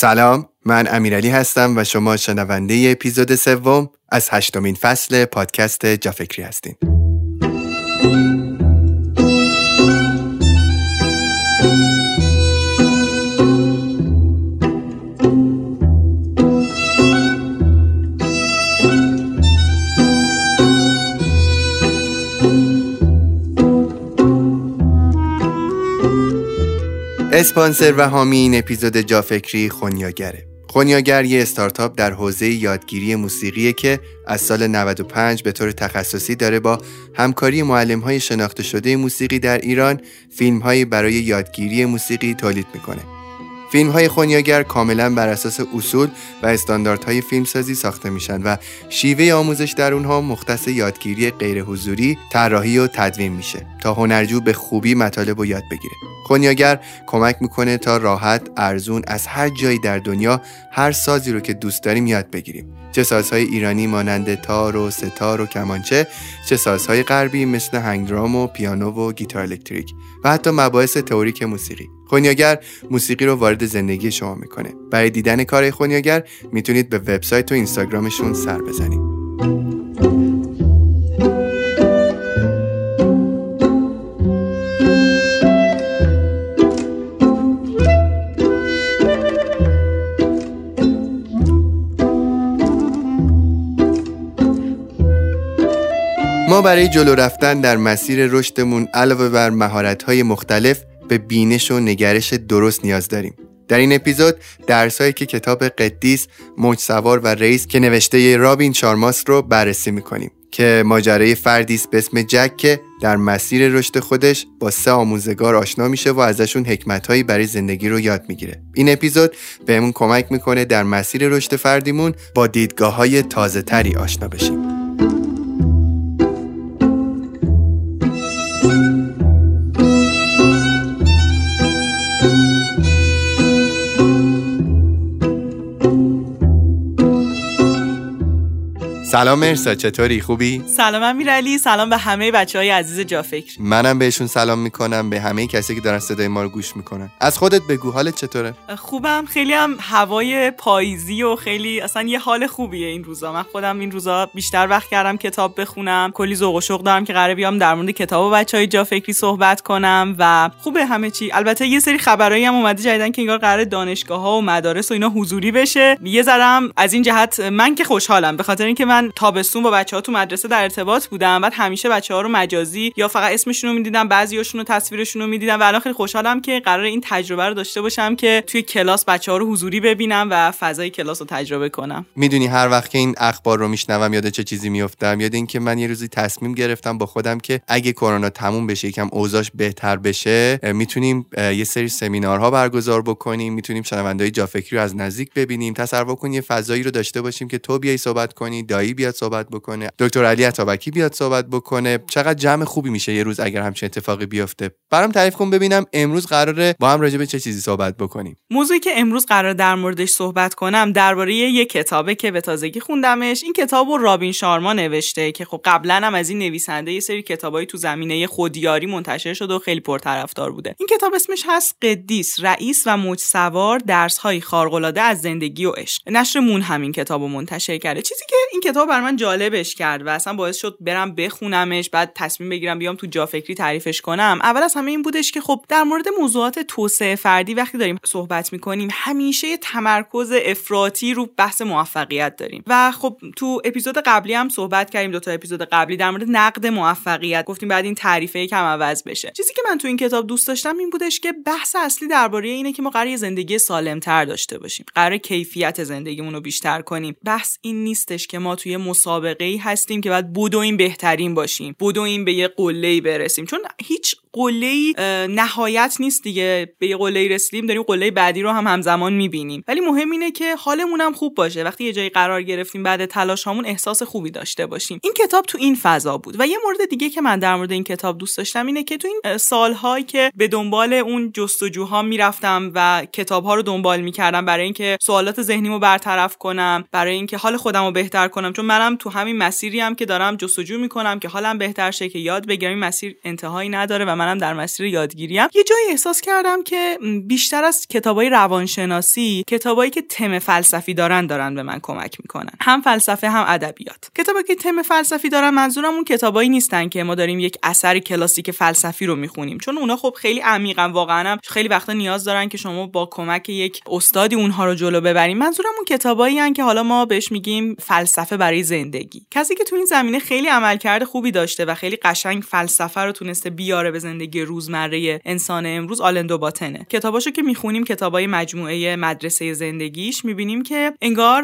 سلام من امیرعلی هستم و شما شنونده اپیزود سوم از هشتمین فصل پادکست جافکری هستین. اسپانسر و حامی این اپیزود جافکری خونیاگره خونیاگر یه استارتاپ در حوزه یادگیری موسیقیه که از سال 95 به طور تخصصی داره با همکاری معلم های شناخته شده موسیقی در ایران فیلم برای یادگیری موسیقی تولید می‌کنه. فیلم های خونیاگر کاملا بر اساس اصول و استانداردهای فیلمسازی ساخته میشن و شیوه آموزش در اونها مختص یادگیری غیر حضوری، طراحی و تدوین میشه تا هنرجو به خوبی مطالب رو یاد بگیره. خونیاگر کمک می‌کنه تا راحت ارزون از هر جایی در دنیا هر سازی رو که دوست داریم یاد بگیریم چه سازهای ایرانی مانند تار و ستار و کمانچه چه سازهای غربی مثل هنگدرام و پیانو و گیتار الکتریک و حتی مباحث تئوریک موسیقی خونیاگر موسیقی رو وارد زندگی شما می‌کنه. برای دیدن کار خونیاگر می‌تونید به وبسایت و اینستاگرامشون سر بزنید. ما برای جلو رفتن در مسیر رشدمون علاوه بر مهارت‌های مختلف به بینش و نگرش درست نیاز داریم. در این اپیزود درسایی که کتاب قدیس، موج و رئیس که نوشته رابین چارماس رو بررسی می‌کنیم که ماجرای فردی است به اسم جک که در مسیر رشد خودش با سه آموزگار آشنا میشه و ازشون حکمتهایی برای زندگی رو یاد می‌گیره. این اپیزود بهمون کمک می‌کنه در مسیر رشد فردیمون با دیدگاه های تازه تری آشنا بشیم. سلام مرسا چطوری؟ خوبی؟ سلام امیرعلی سلام به همه بچه های عزیز جافکر. منم بهشون سلام می‌کنم به همه کسی که دارن صدای ما رو گوش می‌کنن. از خودت بگو حالت چطوره؟ خوبم خیلی هم هوای پاییزی و خیلی اصلا یه حال خوبیه این روزا. من خودم این روزا بیشتر وقت کردم کتاب بخونم. کلی ذوق و شوق دارم که قراره بیام در مورد کتاب و بچه های جافکری صحبت کنم و خوبه همه چی. البته یه سری خبرایی هم اومده جدیدن که انگار قراره دانشگاه ها و مدارس و اینا حضوری بشه. یه ذرم از این جهت من که خوشحالم به خاطر اینکه من تابستون با بچه ها تو مدرسه در ارتباط بودم. بعد همیشه بچه ها رو مجازی یا فقط اسمشون رو می‌دیدم بعضیاشون رو تصویرشون رو می‌دیدم و الان خیلی خوشحالم که قرار این تجربه رو داشته باشم که توی کلاس بچه ها رو حضوری ببینم و فضای کلاس رو تجربه کنم. می‌دونی هر وقت که این اخبار رو میشنوم یاد چه چیزی میافتم؟ یاد اینکه من یه روزی تصمیم گرفتم با خودم که اگه کرونا تموم بشه یکم اوضاعش بهتر بشه می‌تونیم یه سری سمینارها برگزار بکنیم می‌تونیم شنوندهای جافکری رو از نزدیک ببینیم تصور کن یه فضایی رو داشته باشیم که تو بیای صحبت کنی دایی بیاد صحبت بکنه دکتر علی عطابکی بیاد صحبت بکنه. چقدر جمع خوبی میشه یه روز اگر همچین اتفاقی بیفته. برام تعریف کن ببینم امروز قراره با هم راجع به چه چیزی صحبت بکنیم. موضوعی که امروز قرار در موردش صحبت کنم درباره یه کتابه که به تازگی خوندمش. این کتاب رو رابین شارما نوشته که خب قبلا هم از این نویسنده یه سری کتابایی تو زمینه خودیاری منتشر شده و خیلی پرطرفدار بوده. این کتاب اسمش هست قدیس رئیس و موج سوار درس های از زندگی و عشق. نشر مون همین کتاب رو منتشر کرده. چیزی که این کتاب بر من جالبش کرد و اصلا باعث شد برم بخونمش بعد تصمیم بگیرم بیام تو جافکری تعریفش کنم. اول از همه این بودش که خب در مورد موضوعات توسعه فردی وقتی داریم صحبت می‌کنیم همیشه تمرکز افراطی رو بحث موفقیت داریم. و خب تو اپیزود قبلی هم صحبت کردیم دو تا اپیزود قبلی در مورد نقد موفقیت. گفتیم بعد این تعریفه کم عوض بشه. چیزی که من تو این کتاب دوست داشتم این بودش که بحث اصلی درباره اینه که ما قرار زندگی سالمتر داشته باشیم. قرار کیفیت زندگیمون رو بیشتر کنیم. بحث این نیستش که ما توی مسابقه ای هستیم که باید بدویم بهترین باشیم بدویم به یه قله برسیم. چون هیچ قله نهایت نیست دیگه. به یه قله رسیدیم داریم قله بعدی رو هم همزمان می‌بینیم. ولی مهم اینه که حالمون هم خوب باشه. وقتی یه جایی قرار گرفتیم بعد تلاش هامون احساس خوبی داشته باشیم. این کتاب تو این فضا بود. و یه مورد دیگه که من در مورد این کتاب دوست داشتم اینه که تو این سالهایی که به دنبال اون جستجوها می‌رفتم و کتابها رو دنبال می‌کردم برای اینکه سوالات ذهنیمو برطرف کنم برای اینکه حال خودم رو بهتر کنم. چون منم تو همین مسیری هم که دارم جستجو می‌کنم که حالم بهتر شه که یاد بگیرم مسیر انتهایی نداره و منم در مسیر یادگیریم. یه جایی احساس کردم که بیشتر از کتابای روانشناسی کتابایی که تم فلسفی دارن دارن به من کمک می‌کنن. هم فلسفه هم ادبیات. کتابایی که تم فلسفی دارن منظورم اون کتابایی نیستن که ما داریم یک اثر کلاسیک فلسفی رو می‌خونیم. چون اونا خب خیلی عمیقا واقعا خیلی وقتا نیاز دارن که شما با کمک یک استادی اونها رو جلو ببریم. منظورم اون کتابایی که حالا ما بهش میگیم فلسفه برای زندگی. کسی که تو این زمینه خیلی عملکرد خوبی داشته و خیلی قشنگ فلسفه رو تونسته بیاره به زندگی روزمره انسان امروز آلندو باتنه. کتاباشو که می‌خونیم کتابای مجموعه مدرسه زندگیش می‌بینیم که انگار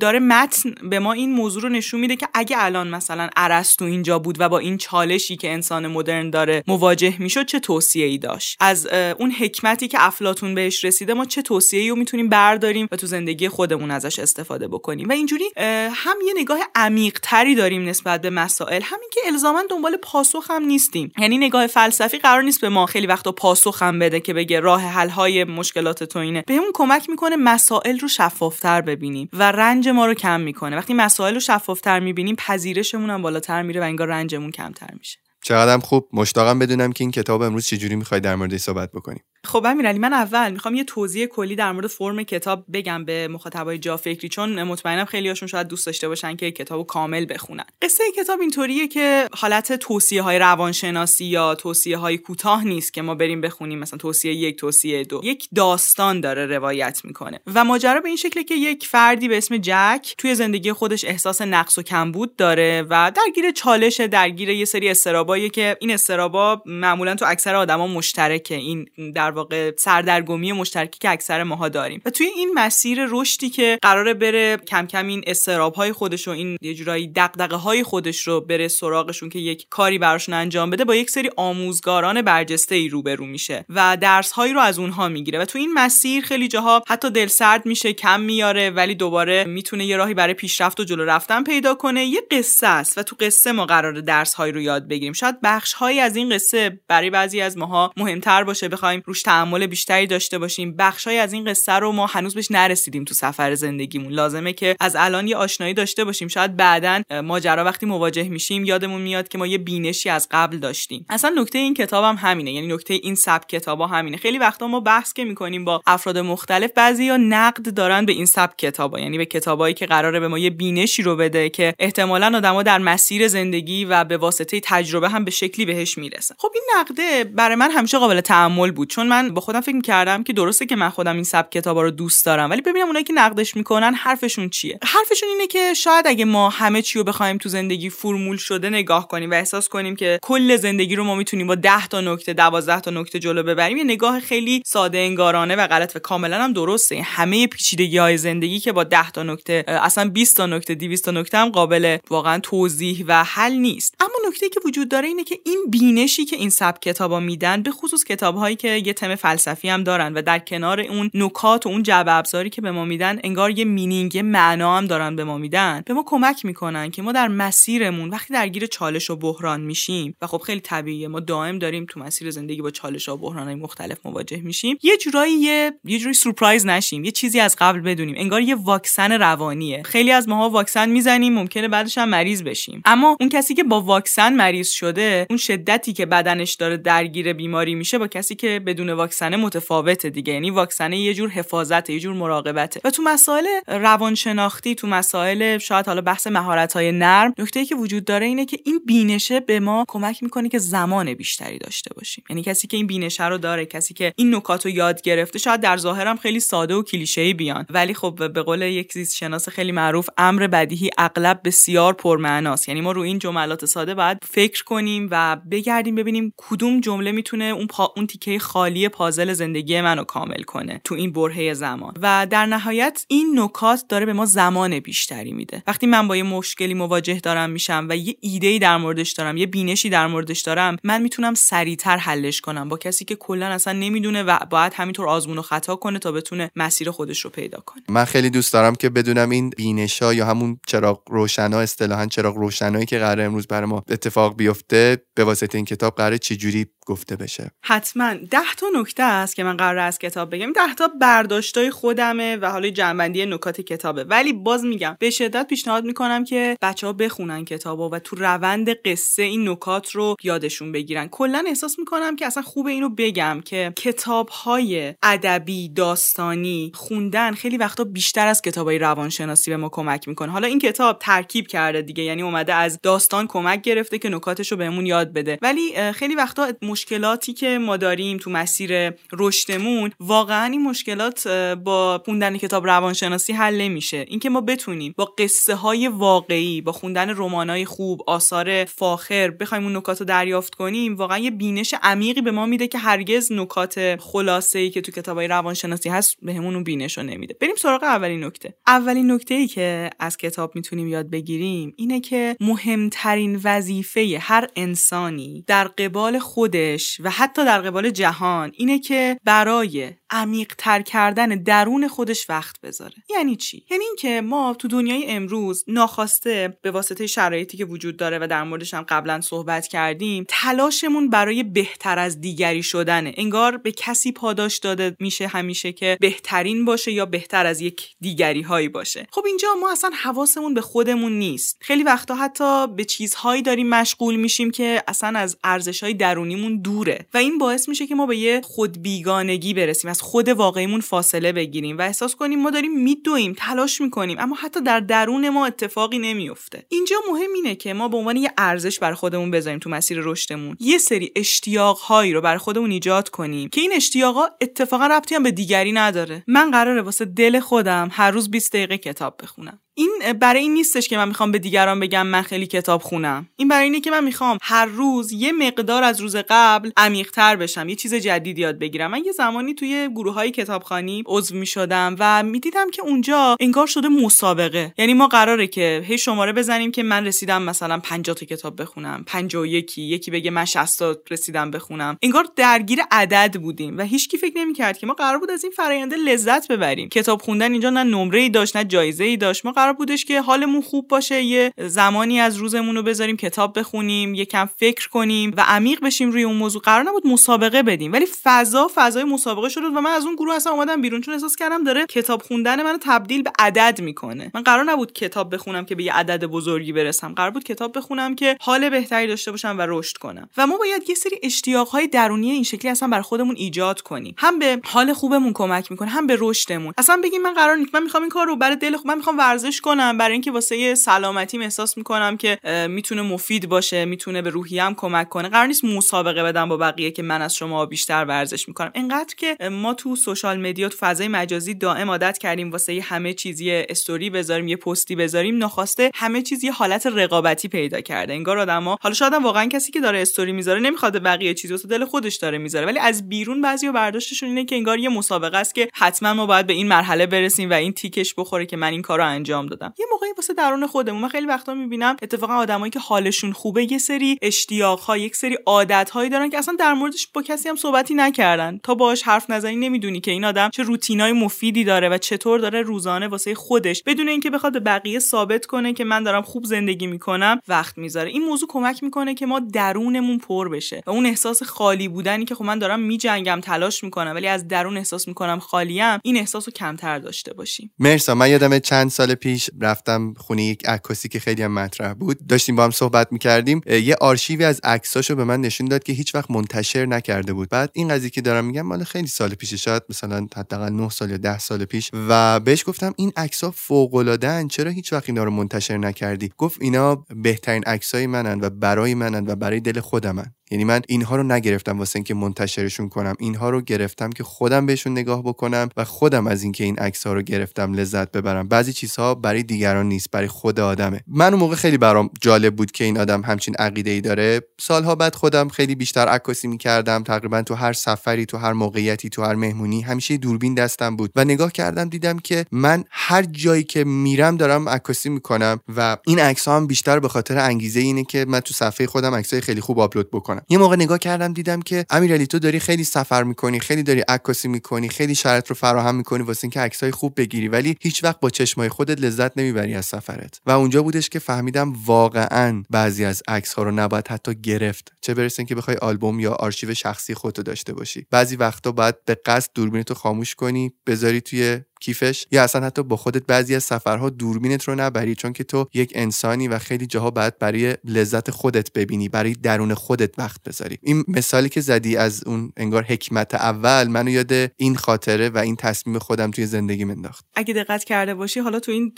داره متن به ما این موضوع رو نشون میده که اگه الان مثلا ارسطو اینجا بود و با این چالشی که انسان مدرن داره مواجه می‌شد چه توصیه ای داشت؟ از اون حکمتی که افلاتون بهش رسیده ما چه توصیه ای رو می‌تونیم برداریم و تو زندگی خودمون ازش استفاده بکنیم؟ و اینجوری هم یه نگاه عمیق تری داریم نسبت به مسائل همین که الزاما دنبال پاسخ هم نیستیم. یعنی نگاه فلسفی قرار نیست به ما خیلی وقتا پاسخ هم بده که بگه راه حل های مشکلات تو اینه. بهمون کمک می‌کنه مسائل رو شفافتر ببینیم و رنج ما رو کم می‌کنه. وقتی مسائل رو شفافتر می‌بینیم پذیرشمون هم بالاتر میره و انگار رنجمون کمتر میشه. چقدرم خوب. مشتاقم بدونم که این کتاب امروز چجوری می‌خوای در موردش صحبت بکنیم خب امیرعلی من اول می‌خوام یه توضیح کلی در مورد فرم کتاب بگم به مخاطبای جا فکری چون مطمئنم خیلیاشون شاید دوست داشته باشن که کتابو کامل بخونن. قصه کتاب اینطوریه که حالت توصیه های روانشناسی یا توصیه های کوتاه نیست که ما بریم بخونیم. مثلا توصیه یک توصیه دو. یک داستان داره روایت می‌کنه و ماجرا به این شکله که یک فردی به اسم جک توی زندگی خودش احساس نقص و کمبود داره و درگیر چالش درگیر یه سری استرابایی که این استرابا معمولا تو اکثر آدما مشترکه. این در واقع سردرگمی مشترکی که اکثر ماها داریم. و توی این مسیر رشدی که قراره بره کم کم این استراب های خودش و این یه جورایی دغدغه های خودش رو بره سراغشون که یک کاری براشون انجام بده با یک سری آموزگاران برجسته ای روبرو میشه و درس هایی رو از اونها می‌گیره. و تو این مسیر خیلی جاها حتی دلسرد میشه کم میاره ولی دوباره می‌تونه یه راهی برای پیشرفت و جلو رفتن پیدا کنه. یه قصه است و تو قصه ما قرار درس هایی رو یاد بگیریم. شاید بخش هایی از این قصه برای بعضی از ماها مهمتر باشه بخوایم روش تحمل بیشتری داشته باشیم. بخشهایی از این قصه رو ما هنوز بهش نرسیدیم تو سفر زندگیمون. لازمه که از الان یه آشنایی داشته باشیم. شاید بعدا ماجرا وقتی مواجه میشیم یادمون میاد که ما یه بینشی از قبل داشتیم. اصلا نکته این کتابم هم همینه. یعنی نکته این سبک کتابا همینه. خیلی وقتا ما بحث که می‌کنیم با افراد مختلف بعضیا نقد دارن به این سبک کتابا. یعنی به کتابایی که قراره به ما یه بینشی رو بده که احتمالا آدما در مسیر زندگی و به واسطه تجربه هم به شکلی بهش می‌رسه خب این نقده برای من همیشه قابل تحمل بود. چون من با خودم فکر کردم که درسته که من خودم این سبک کتابا رو دوست دارم ولی ببینم اونایی که نقدش می‌کنن حرفشون چیه؟ حرفشون اینه که شاید اگه ما همه چی رو بخوایم تو زندگی فرمول شده نگاه کنیم و احساس کنیم که کل زندگی رو ما می‌تونیم با 10 تا نکته 12 تا نکته جلو ببریم یه نگاه خیلی ساده انگارانه و غلط و کاملا هم درسته. همه پیچیدگی های زندگی که با 10 تا نکته اصلا 20 تا نکته 200 تا نکته هم قابل واقعا توضیح و حل نیست. اما نکته که وجود داره اینه که این بینشی که این سبک کتابا میدن به خصوص کتابهایی که یه تم فلسفی هم دارن و در کنار اون نکات و اون جعبه ابزاری که به ما میدن انگار یه مینینگ یه معنا هم دارن به ما میدن. به ما کمک می‌کنن که ما در مسیرمون وقتی درگیر چالش و بحران میشیم و خب خیلی طبیعیه ما دائم داریم تو مسیر زندگی با چالش و بحرانهای مختلف مواجه میشیم یه جورایی یه یه جوری سورپرایز نشیم یه چیزی از قبل بدونیم انگار یه واکسن روانیه. خیلی از ماها واکسن می‌زنیم ممکنه بعدش هم مریض بشیم. اما اون کسی که با واکسن مریض شده اون شدتی که بدنش داره درگیر بیماری میشه با کسی که بدون واکسن متفاوته دیگه. یعنی واکسنه یه جور حفاظت یه جور مراقبته. و تو مسائل روانشناختی تو مسائل شاید حالا بحث مهارت های نرم نکته که وجود داره اینه که این بینشه به ما کمک می‌کنه که زمان بیشتری داشته باشیم. یعنی کسی که این بینشه رو داره کسی که این نکات رو یاد گرفته شاید در ظاهرم خیلی ساده و کلیشه‌ای بیان. ولی خب به قول یک زیست شناس خیلی معروف امر بدیهی اغلب بسیار پرمعناست. یعنی ما رو این جملات ساده باید فکر کنیم و بگردیم ببینیم کدوم جمله می‌تونه اون پا... اون تیکه پازل زندگی منو کامل کنه تو این برهه زمان. و در نهایت این نکات داره به ما زمان بیشتری میده. وقتی من با یه مشکلی مواجه دارم میشم و یه ایده در موردش دارم یه بینشی در موردش دارم من می‌تونم سریعتر حلش کنم با کسی که کلا اصلا نمی‌دونه و باید همینطور آزمون و خطا کنه تا بتونه مسیر خودش رو پیدا کنه. من خیلی دوست دارم که بدونم این بینشا یا همون چراغ روشنا اصطلاحا چراغ روشنایی که قرار امروز برای ما اتفاق بیفته به واسطه این کتاب قرار چجوری گفته بشه. حتما. ده نکته است که من قرار از کتاب بگم. ده تا برداشتای خودمه و حالا جنبندی نکات کتابه. ولی باز میگم به شدت پیشنهاد می‌کنم که بچه ها بخونن کتابو و تو روند قصه این نکات رو یادشون بگیرن. کلا احساس می‌کنم که اصلا خوب اینو بگم که کتاب های ادبی داستانی خوندن خیلی وقتا بیشتر از کتاب های روانشناسی به ما کمک می‌کنه. حالا این کتاب ترکیب کرده دیگه یعنی اومده از داستان کمک گرفته که نکاتش رو بهمون یاد بده. ولی خیلی وقتا مشکلاتی که ما داریم تو مسیر رشدمون واقعا این مشکلات با خوندن کتاب روانشناسی حل نمیشه. اینکه ما بتونیم با قصه های واقعی با خوندن رمانای خوب آثار فاخر بخوایم اون نکات رو دریافت کنیم واقعا یه بینش عمیقی به ما میده که هرگز نکات خلاصه ای که تو کتابای روانشناسی هست بهمون اون بینش رو نمیده. بریم سراغ اولین نکته. اولین نکته ای که از کتاب می‌تونیم یاد بگیریم اینه که مهمترین وظیفه هر انسانی در قبال خودش و حتی در قبال جهان اینه که برای عمیق تر کردن درون خودش وقت بذاره. یعنی چی؟ یعنی اینکه ما تو دنیای امروز ناخواسته به واسطه شرایطی که وجود داره و در موردش هم قبلا صحبت کردیم تلاشمون برای بهتر از دیگری شدنه. انگار به کسی پاداش داده میشه همیشه که بهترین باشه یا بهتر از یک دیگری هایی باشه. خب اینجا ما اصلا حواسمون به خودمون نیست. خیلی وقتا حتی به چیزهایی داریم مشغول میشیم که اصلا از ارزش های درونیمون دوره و این باعث میشه که ما به یه خود بیگانگی برسیم. از خود واقعیمون فاصله بگیریم و احساس کنیم ما داریم میدویم تلاش می‌کنیم اما حتی در درون ما اتفاقی نمیفته اینجا مهم اینه که ما به عنوان یه ارزش بر خودمون بذاریم تو مسیر رشدمون. یه سری اشتیاق هایی رو بر خودمون ایجاد کنیم که این اشتیاقا اتفاقا ربطی هم به دیگری نداره. من قراره واسه دل خودم هر روز 20 دقیقه کتاب بخونم. این برای این نیستش که من می‌خوام به دیگران بگم من خیلی کتاب خونم. این برای اینه که من می‌خوام هر روز یه مقدار از روز قبل عمیقتر بشم یه چیز جدید یاد بگیرم. من یه زمانی توی گروه های کتابخانی عضو می‌شدم و می‌دیدم که اونجا انگار شده مسابقه. یعنی ما قراره که هی شماره بزنیم که من رسیدم مثلا 50 تا کتاب بخونم 51 یکی بگه من 60 تا رسیدم بخونم. انگار درگیر عدد بودیم و هیچکی فکر نمی‌کرد که ما قرار بود از این فراینده لذت ببریم. کتاب خوندن اینجا نه نمره ای داشت نه جایزه ای داشت. ما قرار بودش که حالمون خوب باشه یه زمانی از روزمون رو بذاریم کتاب بخونیم یکم فکر کنیم و عمیق بشیم روی اون موضوع. قرار نبود مسابقه بدیم ولی فضا فضای مسابقه شد و من از اون گروه اصلا اومدم بیرون. چون احساس کردم داره کتاب خوندن منو تبدیل به عدد می‌کنه. من قرار نبود کتاب بخونم که به یه عدد بزرگی برسم. قرار بود کتاب بخونم که حال بهتری داشته باشم و رشد کنم. و ما باید یه سری اشتیاقهای درونی این شکلی اصلا بر خودمون ایجاد کنیم. هم به حال خوبمون کمک می‌کنه هم به رشدمون. اصلا بگیم من قرار نیست. من می‌خوام این کار رو برای دل من می‌خوام ورزش کنم. برای اینکه واسه سلامتیم احساس می‌کنم که می‌تونه مفید باشه می‌تونه به روحیم کمک کنه. قرار نیست مسابقه بدم با بقیه که من از شما بیشتر ورزش می‌کنم. انقدر که ما تو سوشال مدیا تو فضای مجازی دائم عادت کردیم واسه همه چیزی استوری بذاریم یه پستی بذاریم ناخواسته همه چیز یه حالت رقابتی پیدا کرده. انگار آدما حالا شاید واقعا کسی که داره استوری می‌ذاره نمی‌خواد بقیه چیزی واسه دل خودش داره می‌ذاره. ولی از بیرون بعضیا برداشتشون اینه که انگار یه مسابقه است که حتما ما باید به این مرحله برسیم و این تیکش بخوره که من این کارو انجام دادم. یه موقعی واسه درون خودمون من خیلی وقتا می‌بینم اتفاقا آدمایی که حالشون خوبه یه سری اشتیاق ها یک سری عادت هایی دارن که اصلا در موردش با کسی هم صحبتی نکردن. تا باهاش حرف نزنی نمی‌دونی که این آدم چه روتینای مفیدی داره و چطور داره روزانه واسه خودش بدون اینکه بخواد به بقیه ثابت کنه که من دارم خوب زندگی می‌کنم وقت می‌ذاره. این موضوع کمک می‌کنه که ما درونمون پر بشه و اون احساس خالی بودنی که خب من دارم میجنگم تلاش می‌کنم ولی از درون احساس می‌کنم خالیم این احساس کمتر داشته باشیم. مرسا من یادم چند سال پیش رفتم خونه یک عکاسی که خیلی هم مطرح بود. داشتیم با هم صحبت می‌کردیم. یه آرشیوی از عکساشو به من نشون داد که هیچ وقت منتشر نکرده بود. بعد این قضیه که دارم میگم مال خیلی سال پیش شاید مثلا حداقل 9 سال یا 10 سال پیش. و بهش گفتم این عکس‌ها فوق العاده چرا هیچ وقت اینا رو منتشر نکردی؟ گفت اینا بهترین عکسای منن و برای منن و برای دل خودمن. یعنی من اینها رو نگرفتم واسه اینکه منتشرشون کنم. اینها رو گرفتم که خودم بهشون نگاه بکنم و خودم از اینکه این عکس ها رو گرفتم لذت ببرم. بعضی چیزها برای دیگران نیست برای خود آدمه. من اون موقع خیلی برام جالب بود که این آدم همچین عقیده ای داره. سالها بعد خودم خیلی بیشتر عکاسی می‌کردم. تقریبا تو هر سفری تو هر موقعیتی تو هر مهمونی همیشه دوربین دستم بود. و نگاه کردم دیدم که من هر جایی که میرم دارم عکاسی می‌کنم و این عکس هم بیشتر به خاطر انگیزه اینه که من تو صفحه خودم عکسای خیلی خوب آپلود بکنم. یه موقع نگاه کردم دیدم که امیرعلی تو داری خیلی سفر می‌کنی خیلی داری عکاسی می‌کنی خیلی شرط رو فراهم می‌کنی واسه اینکه عکسای خوب بگیری ولی هیچ وقت با چشمای خودت لذت نمی‌بری از سفرت. و اونجا بودش که فهمیدم واقعا بعضی از عکس ها رو نباید حتی گرفت. چه برسه که بخوای آلبوم یا آرشیو شخصی خودتو داشته باشی. بعضی وقتا باید به قصد دوربینتو خاموش کنی بذاری توی کیفش یا اصلا حتی با خودت بعضی از سفرها دوربینت رو نبری چون که تو یک انسانی و خیلی جاها باید برای لذت خودت ببینی برای درون خودت وقت بذاری. این مثالی که زدی از اون انگار حکمت اول منو یاد این خاطره و این تصمیم خودم توی زندگی انداخت. اگه دقت کرده باشی حالا تو این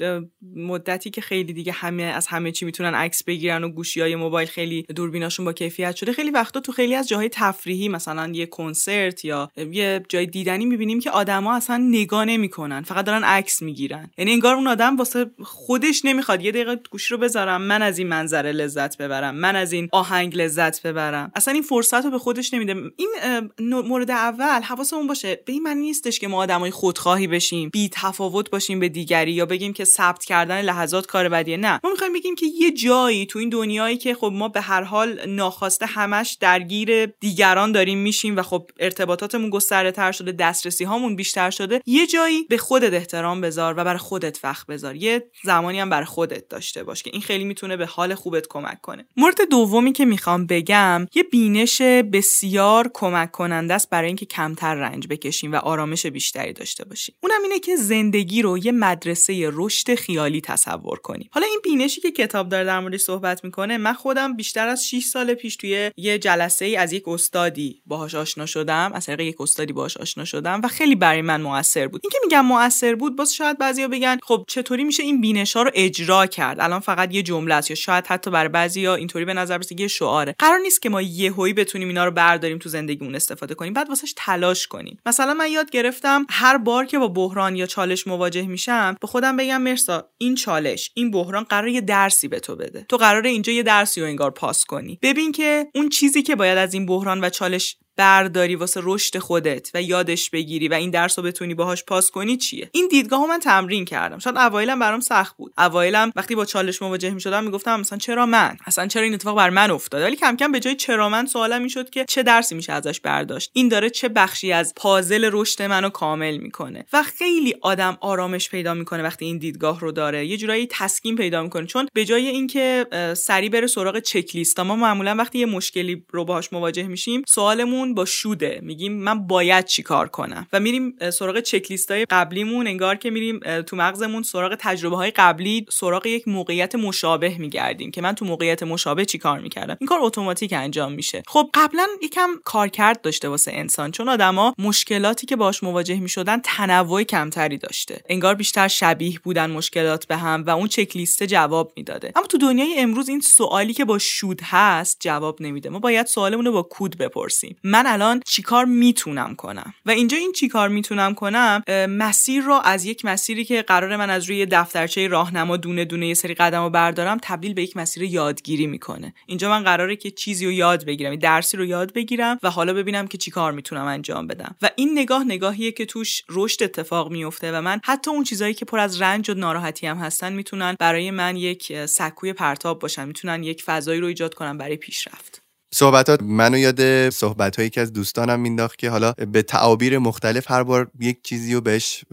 مدتی که خیلی دیگه همه از همه چی می‌تونن عکس بگیرن و گوشی های موبایل خیلی دوربیناشون با کیفیت شده خیلی وقتا تو خیلی از جاهای تفریحی مثلا یه کنسرت یا یه جای دیدنی می‌بینیم که آدما اصلا نگاه نمی‌کنن. فقط دارن عکس می‌گیرن. یعنی انگار اون آدم واسه خودش نمی‌خواد. یه دقیقه گوشی رو بذارم من از این منظره لذت ببرم من از این آهنگ لذت ببرم. اصلا این فرصت رو به خودش نمیده. این مورد اول حواسمون باشه. به این معنی نیستش که ما آدمای خودخواهی بشیم بی تفاوت باشیم به دیگری یا بگیم که ثبت کردن لحظات کار بدیه. نه. ما می‌خوایم بگیم که یه جایی تو این دنیایی که خب ما به هر حال ناخواسته همش درگیر دیگران داریم میشیم و خب ارتباطاتمون گسترده تر شده دسترسی هامون بیشتر شده یه جایی به خودت احترام بذار و برای خودت وقت بذار. یه زمانی هم برای خودت داشته باش که این خیلی می‌تونه به حال خوبت کمک کنه. مورد دومی که می‌خوام بگم یه بینش بسیار کمک کننده است برای اینکه کمتر رنج بکشیم و آرامش بیشتری داشته باشیم. اونم اینه که زندگی رو یه مدرسه رشد خیالی تصور کنیم. حالا این بینشی که کتاب داره در موردش صحبت می‌کنه من خودم بیشتر از 6 سال پیش توی یه جلسه ای از یک استادی باهاش آشنا شدم از طریق یک استادی باهاش آشنا شدم و خیلی برای من موثر بود. اینکه میگم موثر بود باز شاید بعضیا بگن خب چطوری میشه این بینش ها رو اجرا کرد؟ الان فقط یه جمله است یا شاید حتی برای بعضیا اینطوری به نظر برسه یه شعاره. قرار نیست که ما یهویی بتونیم اینا رو برداریم تو زندگیمون استفاده کنیم بعد واسش تلاش کنیم. مثلا من یاد گرفتم هر بار که با بحران یا چالش مواجه میشم به خودم بگم مرسا این چالش این بحران قرار یه درسی به تو بده. تو قراره اینجا یه درسی رو انگار پاس کنی. ببین که اون چیزی که باید از این بحران و چالش برداری واسه رشد خودت و یادش بگیری و این درس رو بتونی باهاش پاس کنی چیه؟ این دیدگاه من تمرین کردم. شاید اوایلم برام سخت بود. اوایلم وقتی با چالش مواجه می شدم می‌گفتم مثلا چرا من؟ اصلا چرا این اتفاق بر من افتاد ولی کم کم به جای چرا من سوالم می‌شد که چه درسی میشه ازش برداشت. این داره چه بخشی از پازل رشد منو کامل می‌کنه. و خیلی آدم آرامش پیدا می‌کنه وقتی این دیدگاه رو داره. یه جورایی تسکین پیدا می‌کنه. چون به جای اینکه سری بره سراغ چک لیست ما معمولا وقتی یه مشکلی رو باهاش مواجه میشیم سوالمون با شوده. میگیم من باید چیکار کنم؟ و میریم سراغ چک های قبلیمون انگار که میریم تو مغزمون سراغ تجربه های قبلی سراغ یک موقعیت مشابه میگردیم که من تو موقعیت مشابه چیکار می‌کردم؟ این کار اتوماتیک انجام میشه. خب قبلا یکم کارکرد داشته واسه انسان چون آدما مشکلاتی که باش مواجه می‌شدن تنوع کمتری داشته. انگار بیشتر شبیه بودن مشکلات به هم و اون چک جواب می‌داده. اما تو دنیای امروز این سوالی که با شود هست جواب نمیده. ما باید سوالمون رو با کود بپرسیم. من الان چیکار می‌تونم کنم؟ و اینجا این چیکار می‌تونم کنم مسیر رو از یک مسیری که قرار من از روی دفترچه راهنما دونه دونه یه سری قدم رو بردارم تبدیل به یک مسیر یادگیری می‌کنه. اینجا من قراره که چیزی رو یاد بگیرم درسی رو یاد بگیرم و حالا ببینم که چیکار می‌تونم انجام بدم. و این نگاه نگاهیه که توش رشد اتفاق میفته و من حتی اون چیزایی که پر از رنج و ناراحتی هم هستن می‌تونن برای من یک سکوی پرتاب باشن می‌تونن یک فضایی رو ایجاد کنن برای پیشرفت. صحبتات منو یاد صحبت هایی که از دوستانم مینداخت که حالا به تعابیر مختلف هر بار یک چیزی رو بهش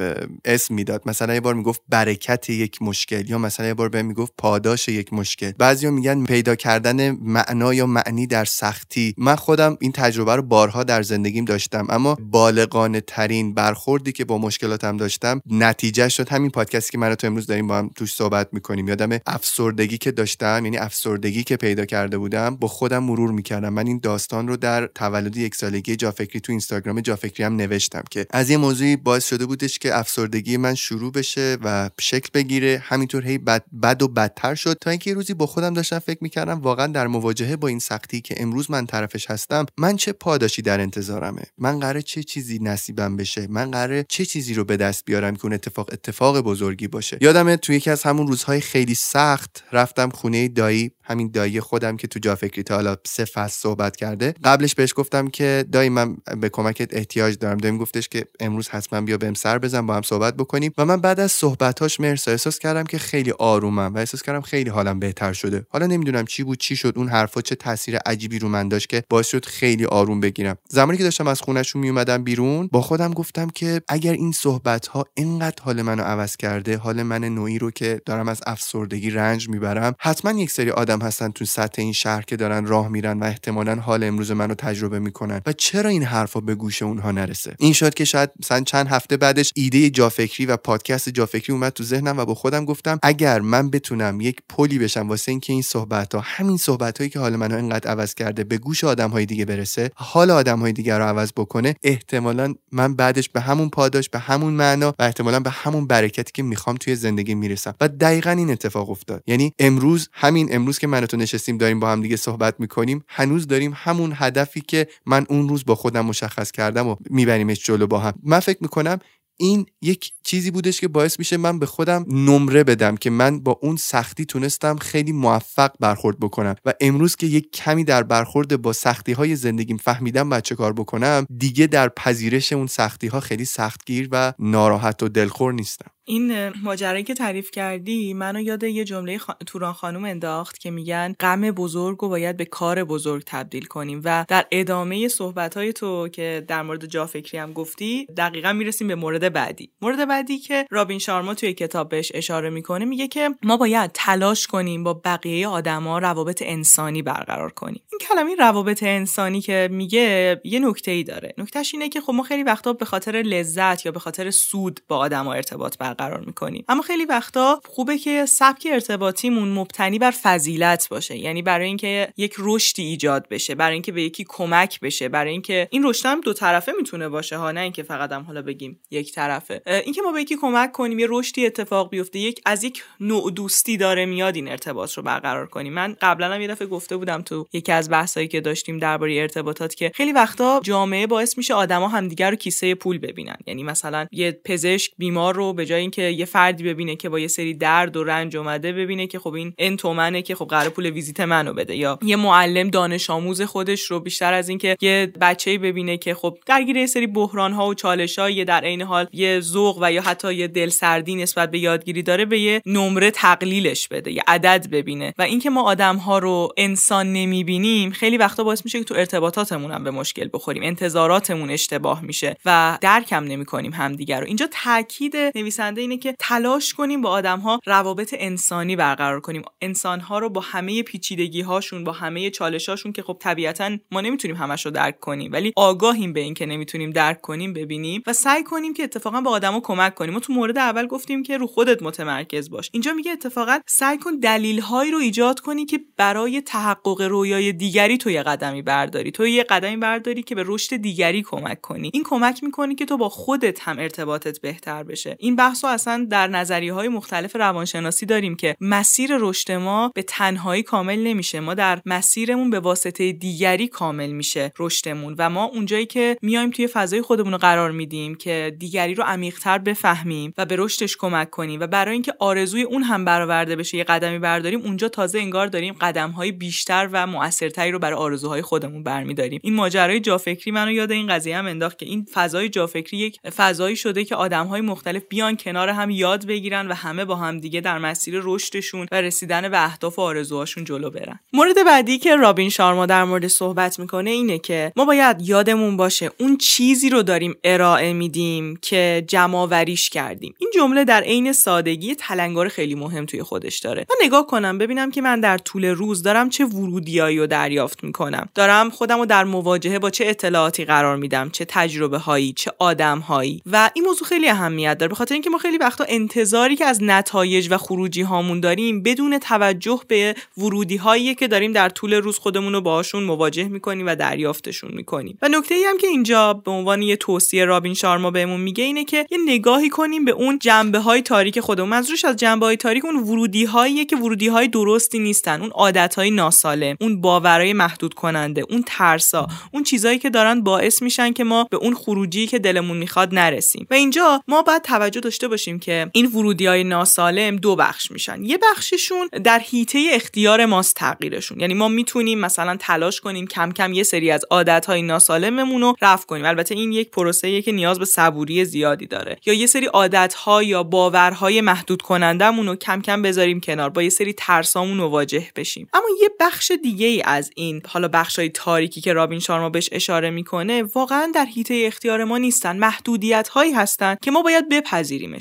اسم می‌داد. مثلا یه بار می‌گفت برکت یک مشکل یا مثلا یه بار به می‌گفت پاداش یک مشکل. بعضیا میگن پیدا کردن معنا یا معنی در سختی. من خودم این تجربه رو بارها در زندگیم داشتم. اما بالغانه ترین برخوردی که با مشکلاتم داشتم نتیجه شد همین پادکستی که من تو امروز داریم با هم توش صحبت می‌کنیم. یادم افسردگی که داشتم یعنی افسردگی که پیدا کرده بودم با خودم مرور می‌کردم. کردم من این داستان رو در تولد یک سالگی جافکری تو اینستاگرام جافکری هم نوشتم که از یه موضوعی باعث شده بودش که افسردگی من شروع بشه و شکل بگیره. همینطور هی بد, بد و بدتر شد. تا اینکه روزی با خودم داشتم فکر می‌کردم واقعا در مواجهه با این سختی که امروز من طرفش هستم من چه پاداشی در انتظارمه؟ من قراره چه چیزی نصیبم بشه؟ من قراره چه چیزی رو به دست بیارم که اون اتفاق اتفاق بزرگی باشه؟ یادمه تو یکی از همون روزهای خیلی سخت رفتم خونه دایی همین دایی خودم که تو جا فکری تا حالا سه فصل صحبت کرده. قبلش بهش گفتم که دایی من به کمکت احتیاج دارم. دایم گفتش که امروز حتما بیا بهم سر بزن با هم صحبت بکنیم. و من بعد از صحبتاش مرسا احساس کردم که خیلی آرومم و احساس کردم خیلی حالم بهتر شده. حالا نمی‌دونم چی بود چی شد اون حرفا چه تاثیر عجیبی رو من داشت که باعث شد خیلی آروم بگیرم. زمانی که داشتم از خونهشون میومدم بیرون با خودم گفتم که اگر این صحبت ها اینقدر حال منو عوض کرده حال من نوعی رو که دارم از افسردگی رنج می‌برم حتما یک سری آدم هستن تو سطح این شهر که دارن راه میرن و احتمالا حال امروز منو تجربه می‌کنن. و چرا این حرفا به گوش اونها نرسه؟ این شد که شاید مثلا چند هفته بعدش ایده جافکری و پادکست جافکری اومد تو ذهنم و با خودم گفتم اگر من بتونم یک پلی بشم واسه اینکه این صحبت ها همین صحبت هایی که حال منو اینقدر عوض کرده به گوش آدم های دیگه برسه حال آدم های دیگه رو عوض بکنه احتمالا من بعدش به همون پاداش به همون معنا و احتمالا به همون برکتی که می‌خوام توی زندگی می‌رسم. و دقیقا این اتفاق افتاد. یعنی امروز همین امروز که من تو نشستیم داریم با هم دیگه صحبت می‌کنیم هنوز داریم همون هدفی که من اون روز با خودم مشخص کردم و میبریمش جلو با هم. من فکر می‌کنم این یک چیزی بودش که باعث میشه من به خودم نمره بدم که من با اون سختی تونستم خیلی موفق برخورد بکنم. و امروز که یک کمی در برخورد با سختی های زندگیم فهمیدم باید چه کار بکنم دیگه در پذیرش اون سختی ها خیلی سختگیر و ناراحت و دلخور نیستم. این ماجرایی که تعریف کردی منو یاد یه جمله توران خانم انداخت که میگن غم بزرگ و باید به کار بزرگ تبدیل کنیم و در ادامه صحبت های تو که در مورد جا فکری هم گفتی دقیقا می‌رسیم به مورد بعدی. مورد بعدی که رابین شارما توی کتاب بهش اشاره می‌کنه میگه که ما باید تلاش کنیم با بقیه آدما روابط انسانی برقرار کنیم. این کلمه روابط انسانی که میگه یه نکته ای داره. نکتهش اینه که خب ما خیلی وقتا به خاطر لذت یا به خاطر سود با آدما ارتباط برقرار می‌کنیم اما خیلی وقتا خوبه که سبک ارتباطیمون مبتنی بر فضیلت باشه یعنی برای اینکه یک رشدی ایجاد بشه برای اینکه به یکی کمک بشه برای اینکه این رشد هم دو طرفه می‌تونه باشه ها نه اینکه فقط هم حالا بگیم یک طرفه. اینکه ما به یکی کمک کنیم یه رشدی اتفاق بیفته یک از یک نوع دوستی داره میاد این ارتباط رو برقرار کنیم. من قبلا هم یه دفعه گفته بودم تو یکی از بحثایی که داشتیم درباره ارتباطات که خیلی وقتا جامعه باعث میشه آدما همدیگر رو کیسه پول ببینن. یعنی مثلا یه پزشک بیمار رو به جای اینکه یه فردی ببینه که با یه سری درد و رنج اومده ببینه که خب این ان تومنه که خب قرار پول ویزیت منو بده یا یه معلم دانش آموز خودش رو بیشتر از اینکه یه بچه‌ای ببینه که خب درگیر یه سری بحران ها و چالش یه در عین حال یه ذوق و یا حتی یه دلسردی نسبت به یادگیری داره به یه نمره تقلیلش بده یه عدد ببینه. و اینکه ما آدم ها رو انسان نمی‌بینیم خیلی وقتا باعث میشه که تو ارتباطاتمون هم به مشکل بخوریم انتظاراتمون اشتباه میشه و درکم نمی‌کنیم همدیگه رو. اینجا تاکید نویسنده اینه که تلاش کنیم با آدم ها روابط انسانی برقرار کنیم. انسان ها رو با همه پیچیدگی هاشون با همه چالش هاشون که خب طبیعتا ما نمی‌تونیم همش رو درک کنیم ولی آگاهیم به اینکه نمی‌تونیم درک کنیم ببینیم و سعی کنیم که اتفاقا به آدما کمک کنیم. ما تو مورد اول گفتیم که رو خودت متمرکز باش. اینجا میگه اتفاقا سعی کن دلیل هایی رو ایجاد کنی که برای تحقق رویای دیگری تو یه قدمی برداری. تو یه قدمی برداری که به رشد دیگری کمک کنی. این کمک می‌کنی که تو با خودت هم ارتباطت بهتر بشه. این بحث اصلا در نظریه های مختلف روانشناسی داریم که مسیر رشد ما به تنهایی کامل نمیشه. ما در مسیرمون به واسطه دیگری کامل میشه رشدمون و ما اونجایی که میایم توی فضای خودمون رو قرار میدیم که دیگری رو عمیقتر بفهمیم و به رشدش کمک کنیم و برای اینکه آرزوی اون هم برآورده بشه یه قدمی برداریم اونجا تازه انگار داریم قدم های بیشتر و موثرتری رو برای آرزوهای خودمون برمیداریم. این ماجرای جافکری منو یاد این قضیه هم انداخت که این فضای جافکری یک فضایی شده که آدم های مختلف بیان کنار هم یاد بگیرن و همه با هم دیگه در مسیر رشدشون و رسیدن به اهداف و آرزوهاشون جلو برن. مورد بعدی که رابین شارما در مورد صحبت می‌کنه اینه که ما باید یادمون باشه اون چیزی رو داریم ارائه میدیم که جمعآوریش کردیم. این جمله در عین سادگی تلنگر خیلی مهم توی خودش داره. من نگاه کنم ببینم که من در طول روز دارم چه ورودیایی رو دریافت می‌کنم. دارم خودم رو در مواجهه با چه اطلاعاتی قرار میدم چه تجربه هایی چه آدم هایی و این موضوع خیلی اهمیت داره به خاطر اینکه ما خیلی وقتا انتظاری که از نتایج و خروجی هامون داریم بدون توجه به ورودی هایی که داریم در طول روز خودمون رو باهاشون مواجه می‌کنیم و دریافتشون می‌کنیم. و نکته ای هم که اینجا به عنوان یه توصیه رابین شارما بهمون میگه اینه که یه نگاهی کنیم به اون جنبه های تاریک خودمون. منظورش از جنبه های تاریک اون ورودی هایی که ورودی های درستی نیستن. اون عادت های ناسالم اون باورای محدود کننده اون ترسا اون چیزایی که دارن باعث میشن که ما به اون خروجی که دلمون می‌خواد نرسیم. و اینجا ما باید توجه داشته باشیم که این ورودی های ناسالم دو بخش میشن. یه بخششون در حیطه اختیار ماست تغییرشون. یعنی ما می‌تونیم مثلا تلاش کنیم کم کم یه سری از عادت های ناسالممون رو رفع کنیم. البته این یک پروسه که نیاز به صبوری زیادی داره. یا یه سری عادت ها یا باورهای محدود کنندمون رو کم کم بذاریم کنار. با یه سری ترسامون مواجه بشیم. اما یه بخش دیگه ای از این حالا بخش های تاریکی که رابین شارما بهش اشاره می‌کنه واقعا در حیطه اختیار ما نیستن. محدودیت هایی هستن که ما باید